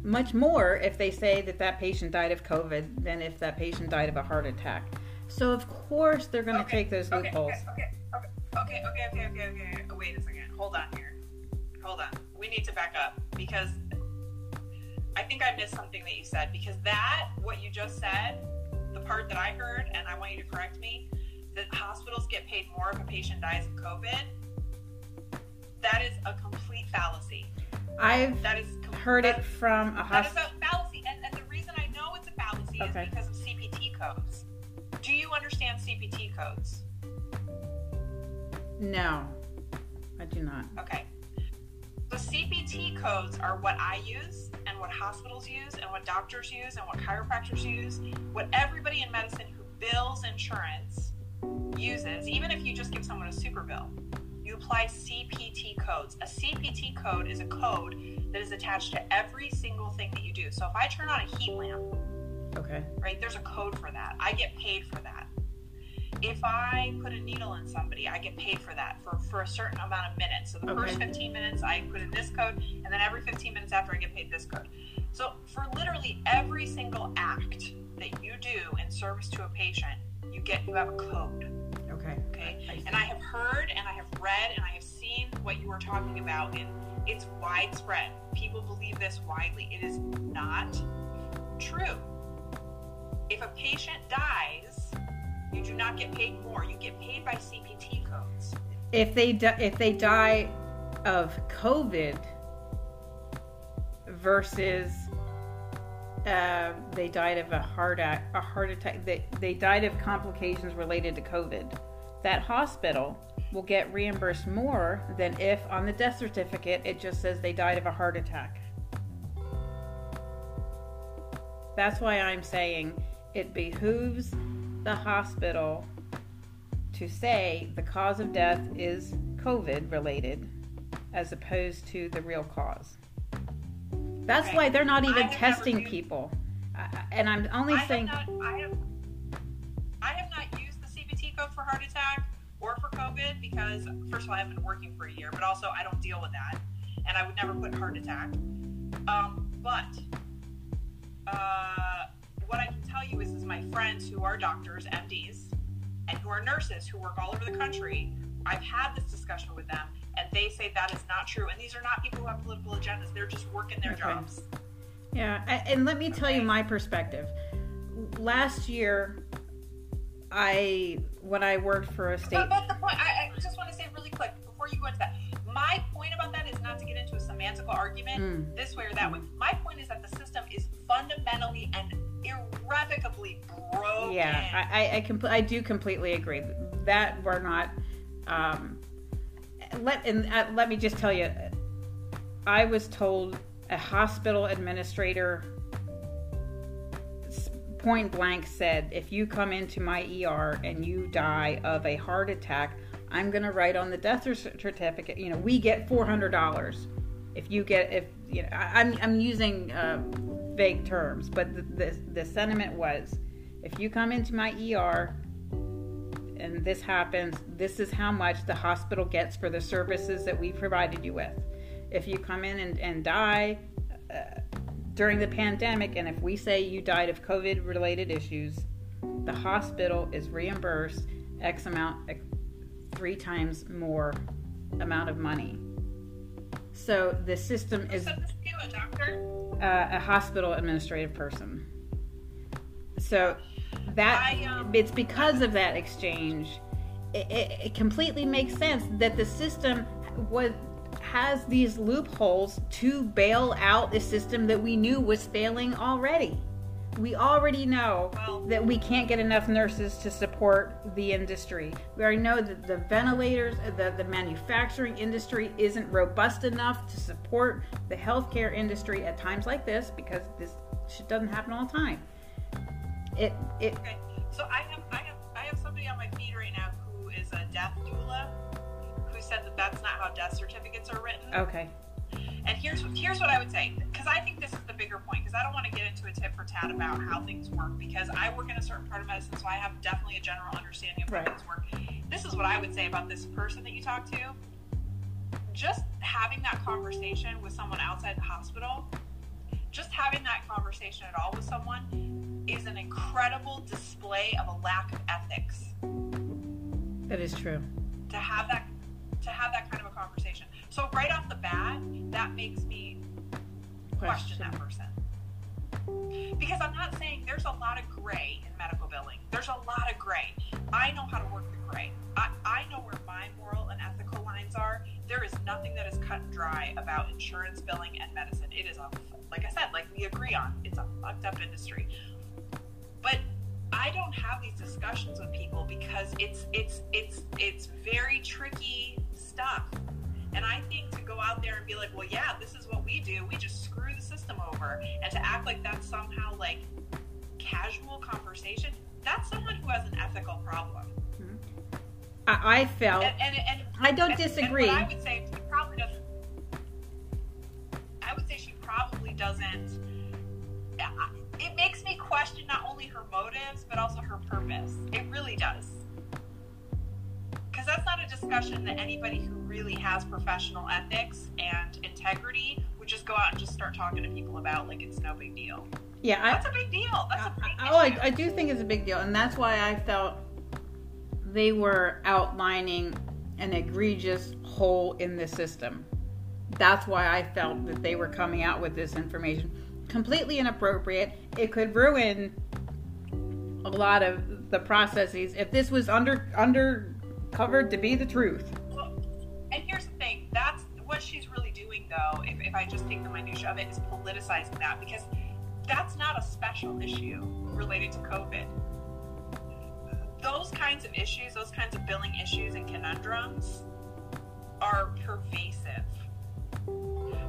much more if they say that that patient died of COVID than if that patient died of a heart attack. So of course they're going to Okay, take those okay, loopholes. Okay, okay, okay, okay, okay, okay, okay, okay. Wait a second. Hold on here. Hold on. We need to back up because I think I missed something that you said because that what you just said, the part that I heard, and I want you to correct me, that hospitals get paid more if a patient dies of COVID. That is a complete fallacy. I've That is com- heard that- it from a hospital. That is a fallacy, and, and the reason I know it's a fallacy Okay. is because of CPT codes. Do you understand CPT codes? No, I do not. Okay. The CPT codes are what I use, and what hospitals use, and what doctors use, and what chiropractors use, what everybody in medicine who bills insurance uses, even if you just give someone a super bill, apply CPT codes. A CPT code is a code that is attached to every single thing that you do. So if I turn on a heat lamp, Okay. right, there's a code for that. I get paid for that. If I put a needle in somebody, I get paid for that for, for a certain amount of minutes. So the Okay. first 15 minutes, I put in this code, and then every 15 minutes after, I get paid this code. So for literally every single act that you do in service to a patient, you get you have a code. Okay. Okay. I. And I have heard and I have read and I have seen what you were talking about, and it's widespread. People believe this widely. It is not true. If a patient dies, you do not get paid more. You get paid by CPT codes. if they di- if they die of COVID versus uh, they died of a heart a heart attack. They they died of complications related to COVID. That hospital will get reimbursed more than if on the death certificate it just says they died of a heart attack. That's why I'm saying it behooves the hospital to say the cause of death is COVID related as opposed to the real cause. That's Okay. why they're not even testing people. I- And I'm only I saying, have not. I have. I have not used the CPT code for heart attack or for COVID because first of all, I haven't been working for a year, but also I don't deal with that, and I would never put heart attack. Um, but uh, what I can tell you is, is my friends who are doctors, MDs, and who are nurses who work all over the country. I've had this discussion with them, and they say that is not true. And these are not people who have political agendas; they're just working their Okay. jobs. yeah. And let me tell you my perspective. Last year, I when I worked for a state. But, but the point, I, I just want to say really quick before you go into that. My point about that is not to get into a semantical argument Mm. this way or that way. My point is that the system is fundamentally and irrevocably broken. Yeah, I, I, I, compl- I do completely agree. That we're not. Um, let and uh, let me just tell you, I was told a hospital administrator point blank said, if you come into my ER and you die of a heart attack, I'm going to write on the death certificate. You know, we get four hundred dollars. If you get, if you know, I, I'm I'm using uh, vague terms, but the, the the sentiment was, if you come into my ER and this happens, this is how much the hospital gets for the services that we provided you with. If you come in and, and die uh, during the pandemic, and if we say you died of COVID related issues, the hospital is reimbursed X amount, three times more amount of money. So the system is a doctor? uh, a hospital administrative person. So that I, um, it's because of that exchange. It, it, it completely makes sense that the system was has these loopholes to bail out a system that we knew was failing already. We already know Well- that we can't get enough nurses to support the industry. We already know that the ventilators, the, the manufacturing industry isn't robust enough to support the healthcare industry at times like this because this shit doesn't happen all the time. It, it, Okay, so I have I have I have somebody on my feed right now who is a death doula, who said that that's not how death certificates are written. okay. And here's here's what I would say, because I think this is the bigger point. Because I don't want to get into a tit for tat about how things work, because I work in a certain part of medicine, so I have definitely a general understanding of how Right. things work. This is what I would say about this person that you talked to. Just having that conversation with someone outside the hospital, just having that conversation at all with someone, is an incredible display of a lack of ethics That is true. to have that to have that kind of a conversation. So right off the bat, that makes me question that person. Because I'm not saying there's a lot of gray in medical billing. There's a lot of gray. I know how to work the gray. I, I know where my moral and ethical lines are. There is nothing that is cut and dry about insurance billing and medicine. It is a, like I said, like we agree on, it's a fucked up industry. But I don't have these discussions with people because it's it's it's it's very tricky stuff. And I think to go out there and be like, well, yeah, this is what we do. We just screw the system over, and to act like that's somehow like casual conversation. That's someone who has an ethical problem. I, I felt. And, and, and I don't disagree. I would say she probably doesn't. I would say she probably doesn't. I- It makes me question not only her motives but also her purpose. It really does. Because that's not a discussion that anybody who really has professional ethics and integrity would just go out and just start talking to people about like it's no big deal. yeah, I, That's a big deal. That's a big oh, I. I do think it's a big deal, and that's why I felt they were outlining an egregious hole in the system. That's why I felt that they were coming out with this information completely inappropriate. It could ruin a lot of the processes if this was under undercovered to be the truth. Well, and here's the thing that's what she's really doing though if, if i just take the minutia of it is politicizing that because that's not a special issue related to covid those kinds of issues those kinds of billing issues and conundrums are pervasive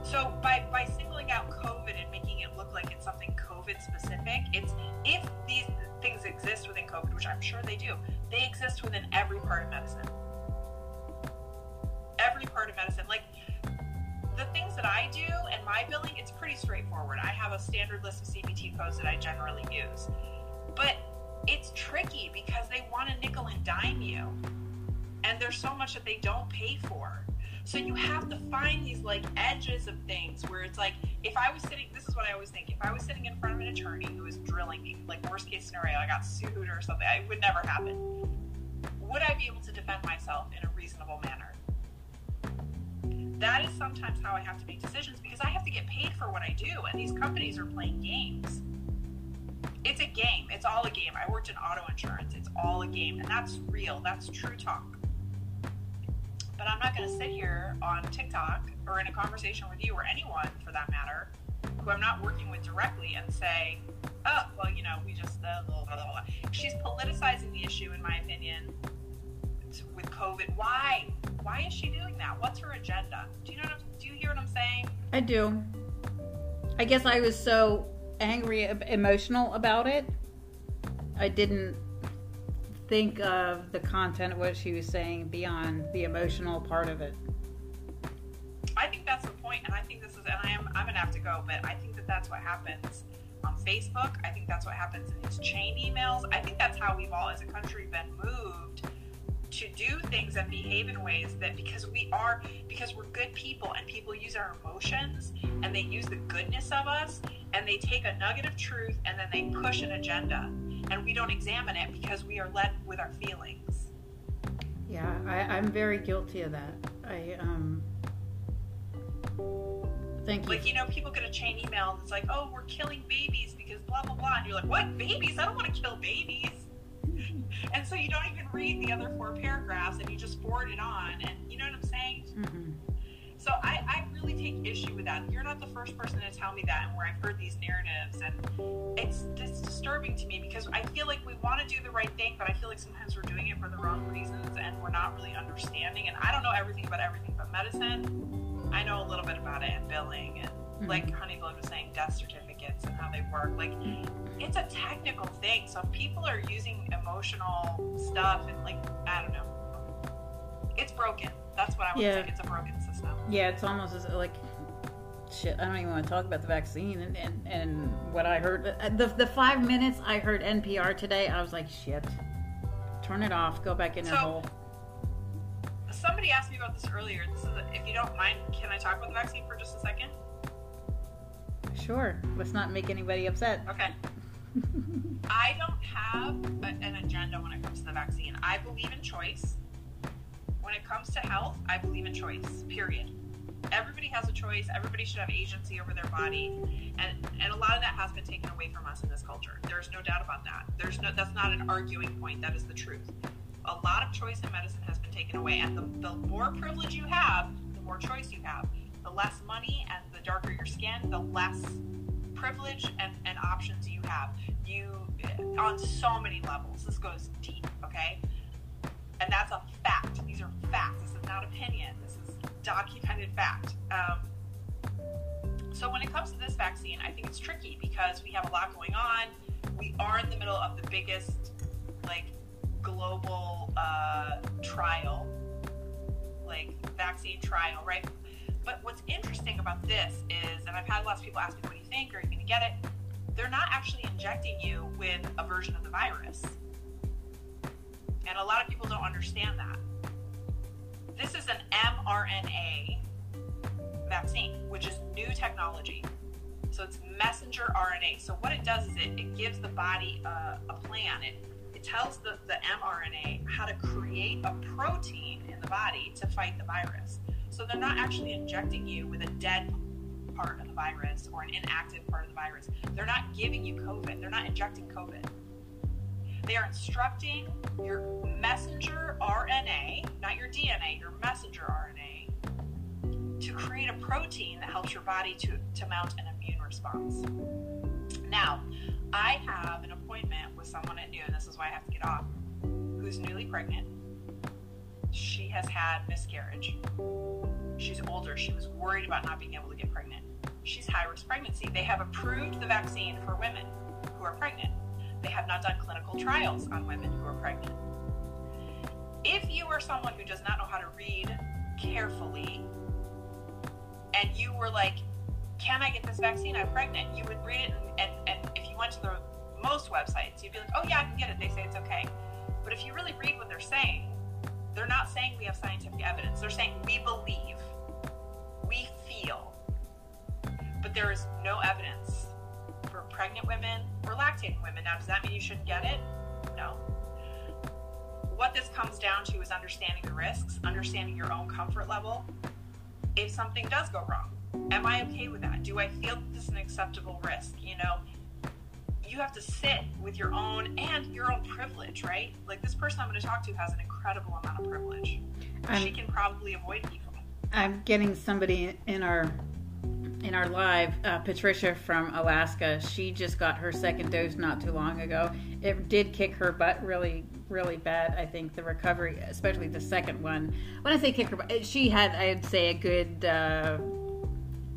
so by by singling out covid and making it look like it's something covid specific it's if these things exist within covid which i'm sure they do they exist within every part of medicine every part of medicine. Like the things that I do and my billing, it's pretty straightforward. I have a standard list of CPT codes that I generally use. But it's tricky because they want to nickel and dime you. And there's so much that they don't pay for. So you have to find these like edges of things where it's like if I was sitting this is what I always think, if I was sitting in front of an attorney who was drilling me, like worst case scenario, I got sued or something, it would never happen. Would I be able to defend myself in a reasonable manner? that is sometimes how I have to make decisions because I have to get paid for what I do, and these companies are playing games. It's a game. It's all a game. I worked in auto insurance. It's all a game, and that's real. That's true talk. But I'm not going to sit here on TikTok or in a conversation with you or anyone for that matter who I'm not working with directly and say, oh, well, you know, we just, uh, blah, blah, blah. She's politicizing the issue, in my opinion, with COVID. Why? Why is she doing that? What's her agenda? Do you know? What I'm, do you hear what I'm saying? I do. I guess I was so angry, emotional about it. I didn't think of the content of what she was saying beyond the emotional part of it. I think that's the point, and I think this is, and I am, I'm gonna have to go, but I think that that's what happens on Facebook. I think that's what happens in these chain emails. I think that's how we've all, as a country, been moved to do things and behave in ways that because we are because we're good people and people use our emotions and they use the goodness of us and they take a nugget of truth and then they push an agenda and we don't examine it because we are led with our feelings Yeah, I, I'm very guilty of that. I um. Thank you. like you know people get a chain email that's like oh we're killing babies because blah blah blah and you're like what babies i don't want to kill babies and so you don't even read the other four paragraphs and you just forward it on and you know what i'm saying Mhm. So I, I really take issue with that. You're not the first person to tell me that, and where I've heard these narratives, and it's it's disturbing to me because I feel like we want to do the right thing, but I feel like sometimes we're doing it for the wrong reasons, and we're not really understanding. And I don't know everything about everything but medicine. I know a little bit about it and billing, and like Honeyblood was saying, death certificates and how they work. Like it's a technical thing. So people are using emotional stuff and like I don't know, it's broken. That's what I would Yeah. say. It's a broken system. Yeah, it's almost as like shit. I don't even want to talk about the vaccine and, and, and what I heard. uh, The the five minutes I heard NPR today, I was like, shit. Turn it off. Go back in So- hole. Somebody asked me about this earlier. This is, if you don't mind, can I talk about the vaccine for just a second? Sure. Let's not make anybody upset. Okay. I don't have a, an agenda when it comes to the vaccine. I believe in choice. When it comes to health, I believe in choice. Period. Everybody has a choice. Everybody should have agency over their body, and and a lot of that has been taken away from us in this culture. There's no doubt about that. There's no that's not an arguing point. That is the truth. A lot of choice in medicine has been taken away, and the, the more privilege you have, the more choice you have. The less money and the darker your skin, the less privilege and, and options you have. You on so many levels. This goes deep, okay? And that's a fact. These are facts. This is not opinion. This is documented fact. Um, so when it comes to this vaccine, I think it's tricky because we have a lot going on. We are in the middle of the biggest like global uh, trial, like vaccine trial, right? But what's interesting about this is, and I've had lots of people ask me, what do you think? Are you going to get it? They're not actually injecting you with a version of the virus. And a lot of people don't understand that. This is an mRNA vaccine, which is new technology. So it's messenger RNA. So what it does is it, it gives the body a, a plan. It, it tells the, the mRNA how to create a protein in the body to fight the virus. So they're not actually injecting you with a dead part of the virus or an inactive part of the virus. They're not giving you COVID. They're not injecting COVID. They are instructing your messenger RNA, not your DNA, your messenger RNA, to create a protein that helps your body to, to mount an immune response. Now, I have an appointment with someone at noon, and this is why I have to get off, who's newly pregnant. She has had miscarriage. She's older. She was worried about not being able to get pregnant. She's high risk pregnancy. They have approved the vaccine for women who are pregnant. They have not done clinical trials on women who are pregnant. If you are someone who does not know how to read carefully and you were like, can I get this vaccine? I'm pregnant. You would read it, and, and, and if you went to the most websites, you'd be like, oh, yeah, I can get it. They say it's okay. But if you really read what they're saying, they're not saying we have scientific evidence. They're saying we believe, we feel, but there is no evidence for pregnant women or lactating women. Now, does that mean you shouldn't get it? No. What this comes down to is understanding the risks, understanding your own comfort level. If something does go wrong, am I okay with that? Do I feel this is an acceptable risk? You know, you have to sit with your own and your own privilege, right? Like this person I'm going to talk to has an incredible amount of privilege. I'm- she can probably avoid people. I'm getting somebody in our in our live, uh, Patricia from Alaska. She just got her second dose not too long ago. It did kick her butt really, really bad. I think the recovery, especially the second one. When I say kick her butt, she had, I'd say, a good uh,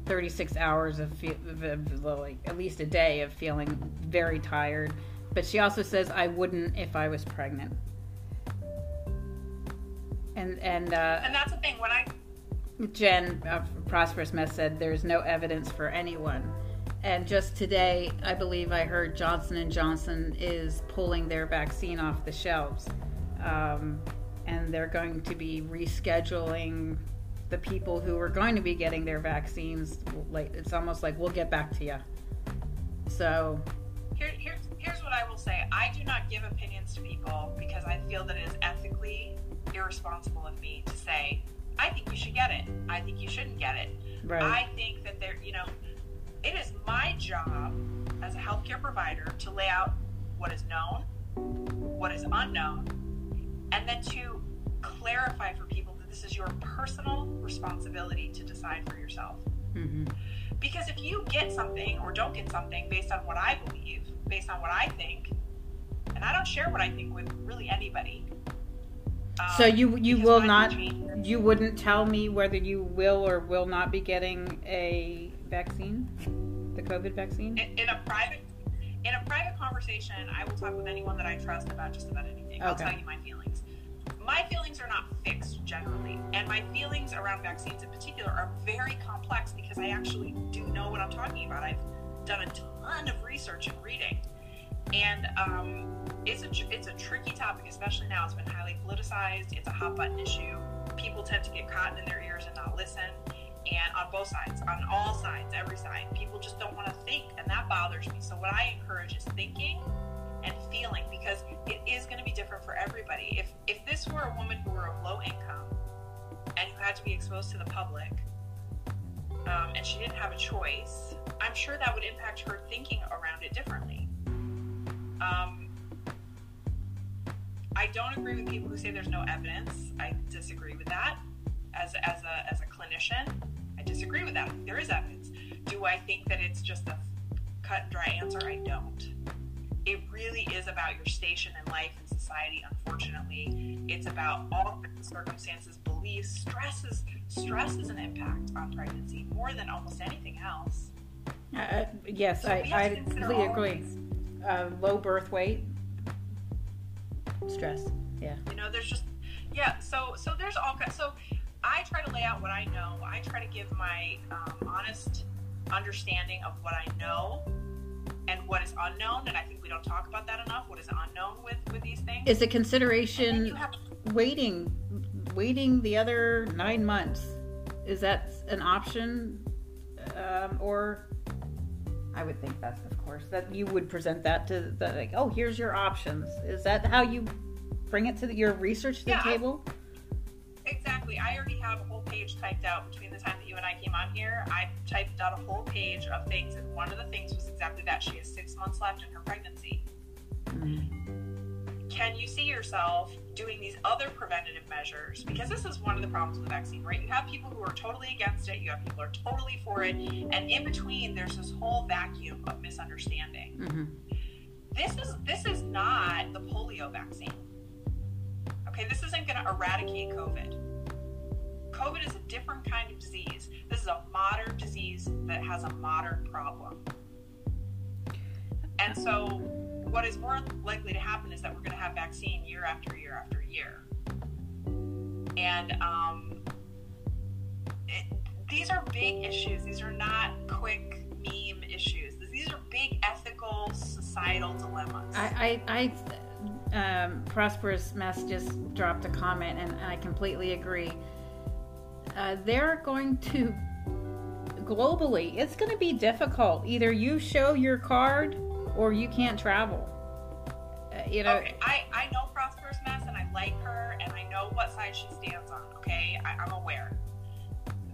36 hours of, fe- of, of like at least a day of feeling very tired. But she also says, "I wouldn't if I was pregnant." And and uh, And that's the thing. When I Jen of Prosperous Mess said there's no evidence for anyone. And just today, I believe I heard Johnson and Johnson is pulling their vaccine off the shelves, um, and they're going to be rescheduling the people who are going to be getting their vaccines. Like it's almost like we'll get back to you. So here, here's here's what I will say. I do not give opinions to people because I feel that it is ethically irresponsible of me to say I think you should get it. I think you shouldn't get it. right, I think that there, you know, it is my job as a healthcare provider to lay out what is known, what is unknown, and then to clarify for this is your personal responsibility to decide for yourself. hmm Because if you get something or don't get something based on what I believe, based on what I think, and I don't share what I think with really anybody. um, So you you will not you wouldn't tell me whether you will or will not be getting a vaccine, the COVID vaccine. in, in a private in a private conversation i will talk with anyone that i trust about just about anything i'll tell you my feelings my feelings are not fixed generally and my feelings around vaccines in particular are very complex because i actually do know what i'm talking about. I've done a ton of research and reading. And um, it's a it's a tricky topic especially now. It's been highly politicized. It's a hot button issue. People tend to get cotton in their ears and not listen. And on both sides, on all sides, every side, people just don't want to think, and that bothers me. So, what I encourage is thinking and feeling because it is going to be different for everybody. If if this were a woman who were of low income and who had to be exposed to the public, um, and she didn't have a choice, I'm sure that would impact her thinking around it differently. Um, I don't agree with people who say there's no evidence. I disagree with that. As, as, a, as a clinician, I disagree with that. There is evidence. Do I think that it's just a cut and dry answer? I don't. It really is about your station in life and society, unfortunately. It's about all the circumstances, beliefs. Stress is, stress is an impact on pregnancy more than almost anything else. Uh, yes, So I, I completely agree. Uh, low birth weight, stress. Yeah. You know, there's just yeah. So so there's all kinds. So I try to lay out what I know. I try to give my um, honest understanding of what I know and what is unknown. And I think we don't talk about that enough. What is unknown with with these things? Is a consideration you have waiting waiting the other nine months? Is that an option? Um, or I would think that's of course that you would present that to the like, oh, here's your options. Is that how you bring it to the, your research to the Yeah, I- table? Exactly. I already have a whole page typed out between the time that you and I came on here. I typed out a whole page of things, and one of the things was exactly that. She has six months left in her pregnancy. Can you see yourself doing these other preventative measures? Because this is one of the problems with the vaccine, right? You have people who are totally against it, you have people who are totally for it, and in between, there's this whole vacuum of misunderstanding. hmm This is this is not the polio vaccine. Okay, this isn't going to eradicate COVID. COVID is a different kind of disease. This is a modern disease that has a modern problem. And so, what is more likely to happen is that we're going to have vaccine year after year after year. And um, it, these are big issues. These are not quick meme issues. These are big ethical, societal dilemmas. I, I, I um, prosperous mess just dropped a comment, and I completely agree. Uh, they're going to globally. It's going to be difficult. Either you show your card, or you can't travel. Uh, you know, Okay, I, I know Prosperous Mess and I like her and I know what side she stands on, okay? I, I'm aware.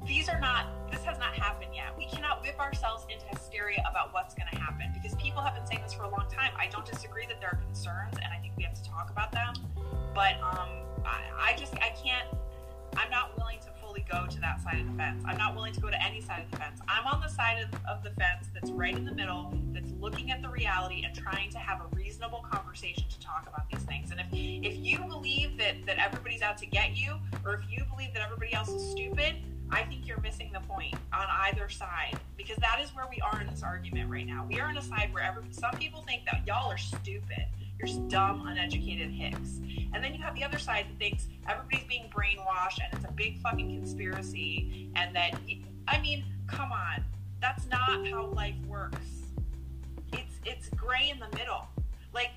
These are not, this has not happened yet. We cannot whip ourselves into hysteria about what's going to happen because people have been saying this for a long time. I don't disagree that there are concerns and I think we have to talk about them. But um, I, I just, I can't, I'm not willing to fully go to that side of the fence. I'm not willing to go to any side of the fence. I'm on the side of, of the fence that's right in the middle, that's looking at the reality and trying to have a reasonable conversation to talk about these things. And if if you believe that that everybody's out to get you, or if you believe that everybody else is stupid, I think you're missing the point on either side because that is where we are in this argument right now. We are on a side where every, some people think that y'all are stupid. You're dumb, uneducated hicks. And then you have the other side that thinks everybody's being brainwashed and it's a big fucking conspiracy. And that, I mean, come on. That's not how life works. It's, it's gray in the middle. Like,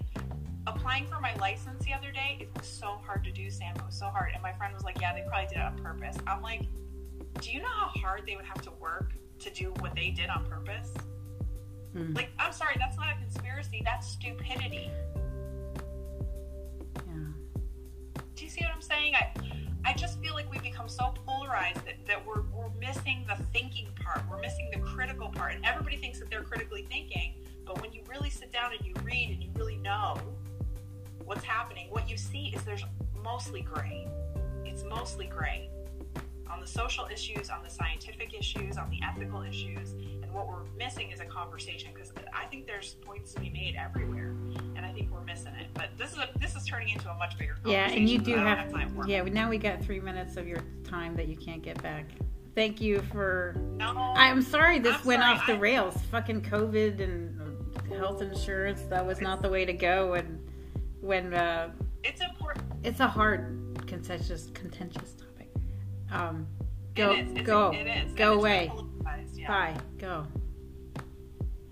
applying for my license the other day, it was so hard to do, Sam. It was so hard. And my friend was like, yeah, they probably did it on purpose. I'm like, do you know how hard they would have to work to do what they did on purpose? Hmm. Like, I'm sorry, that's not a conspiracy. That's stupidity. yeah. Do you see what I'm saying? I, I just feel like we've become so polarized that, that we're, we're missing the thinking part. We're missing the critical part. And everybody thinks that they're critically thinking. But when you really sit down and you read and you really know what's happening, what you see is there's mostly gray. It's mostly gray on the social issues, on the scientific issues, on the ethical issues. And what we're missing is a conversation because I think there's points to be made everywhere. And I think we're missing it. But this is a, this is turning into a much bigger conversation. Yeah, and you do I don't have. time. Yeah, now we got three minutes of your time that you can't get back. Thank you for. No, I'm sorry this I'm went sorry, off the I- rails. Fucking COVID and health insurance. That was not the way to go. And when uh, it's important. it's a hard, contentious, contentious. Um, go, it is. It's, go, It is. go away. Yeah. Bye. Go.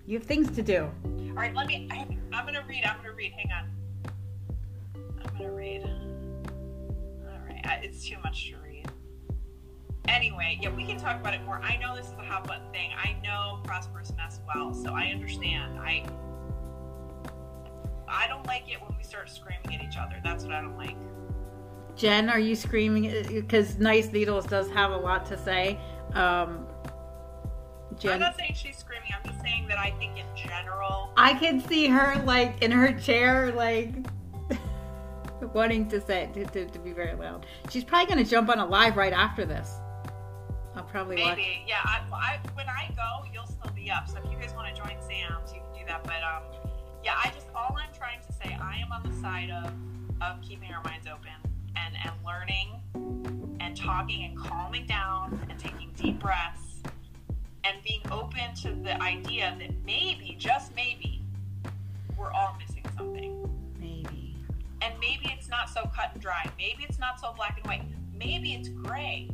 You have things to do. All right, let me. I, I'm gonna read. I'm gonna read. Hang on. I'm gonna read. All right, I, it's too much to read. Anyway, yeah, we can talk about it more. I know this is a hot button thing. I know Prosperous Mess well, so I understand. I I don't like it when we start screaming at each other. That's what I don't like. Jen, are you screaming? Because Nice Needles does have a lot to say. Um, I'm not saying she's screaming. I'm just saying that I think in general. I can see her like in her chair, like wanting to say to, to, to be very loud. She's probably going to jump on a live right after this. I'll probably watch. Maybe, yeah. I, I, when I go, you'll still be up. So if you guys want to join Sam's, you can do that. But um, yeah, I just all I'm trying to say, I am on the side of of keeping our minds open and and learning and talking and calming down and taking deep breaths and being open to the idea that maybe, just maybe, we're all missing something. Maybe. And maybe it's not so cut and dry. Maybe it's not so black and white. Maybe it's gray.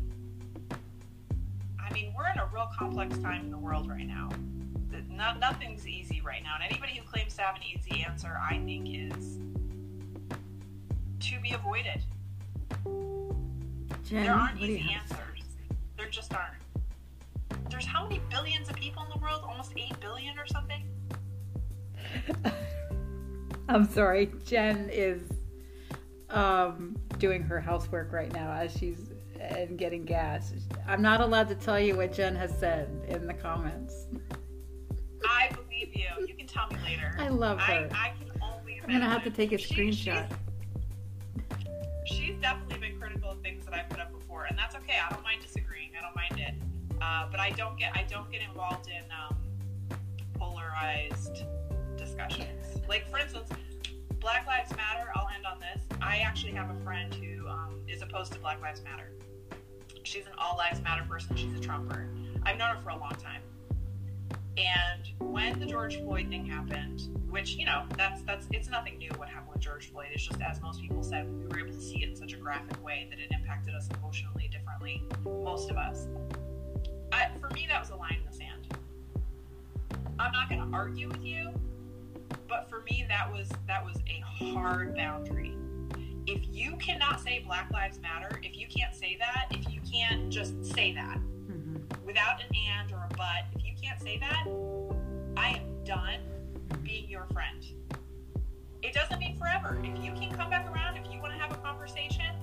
I mean, we're in a real complex time in the world right now. Not, nothing's easy right now. And anybody who claims to have an easy answer, I think, is to be avoided. Jen, there aren't what do you easy have? answers. There just aren't. There's how many billions of people in the world? Almost 8 billion or something? I'm sorry. Jen is um, doing her housework right now as she's and getting gas. I'm not allowed to tell you what Jen has said in the comments. I believe you. You can tell me later. I love her. I, I can only I'm gonna have to take a She- screenshot. She's definitely been critical of things that I've put up before, and that's okay. I don't mind disagreeing. I don't mind it. Uh, but I don't get I don't get involved in um, polarized discussions. Like for instance, Black Lives Matter. I'll end on this. I actually have a friend who um, is opposed to Black Lives Matter. She's an All Lives Matter person. She's a Trumper. I've known her for a long time. And when the George Floyd thing happened, which you know, that's that's it's nothing new what happened with George Floyd. It's just as most people said, we were able to see it in such a graphic way that it impacted us emotionally differently, most of us. I, for me, that was a line in the sand. I'm not going to argue with you, but for me, that was that was a hard boundary. If you cannot say Black Lives Matter, if you can't say that, if you can't just say that Mhm. without an and or a but, if you can't say that, I am done being your friend. It doesn't mean forever. If you can come back around, if you want to have a conversation,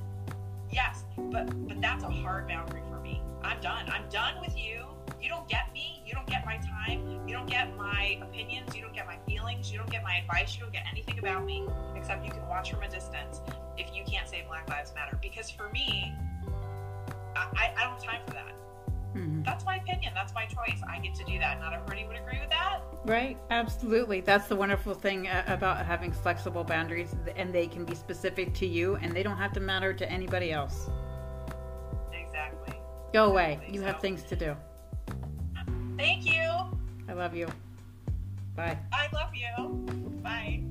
yes. But but that's a hard boundary for me. I'm done. I'm done with you. You don't get me. You don't get my time. You don't get my opinions. You don't get my feelings. You don't get my advice. You don't get anything about me except you can watch from a distance if you can't say Black Lives Matter. Because for me, I, I, I don't have time for that Mhm. that's my opinion. That's my choice. I get to do that. Not everybody would agree with that. Right, absolutely. That's the wonderful thing uh, about having flexible boundaries, and they can be specific to you, and they don't have to matter to anybody else. Exactly. Go away. Exactly, You have so- things to do. Thank you. I love you. Bye. I love you. Bye.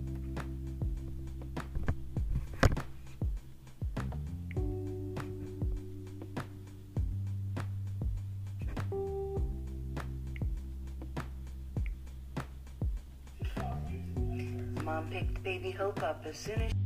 Mom picked baby Hope up as soon as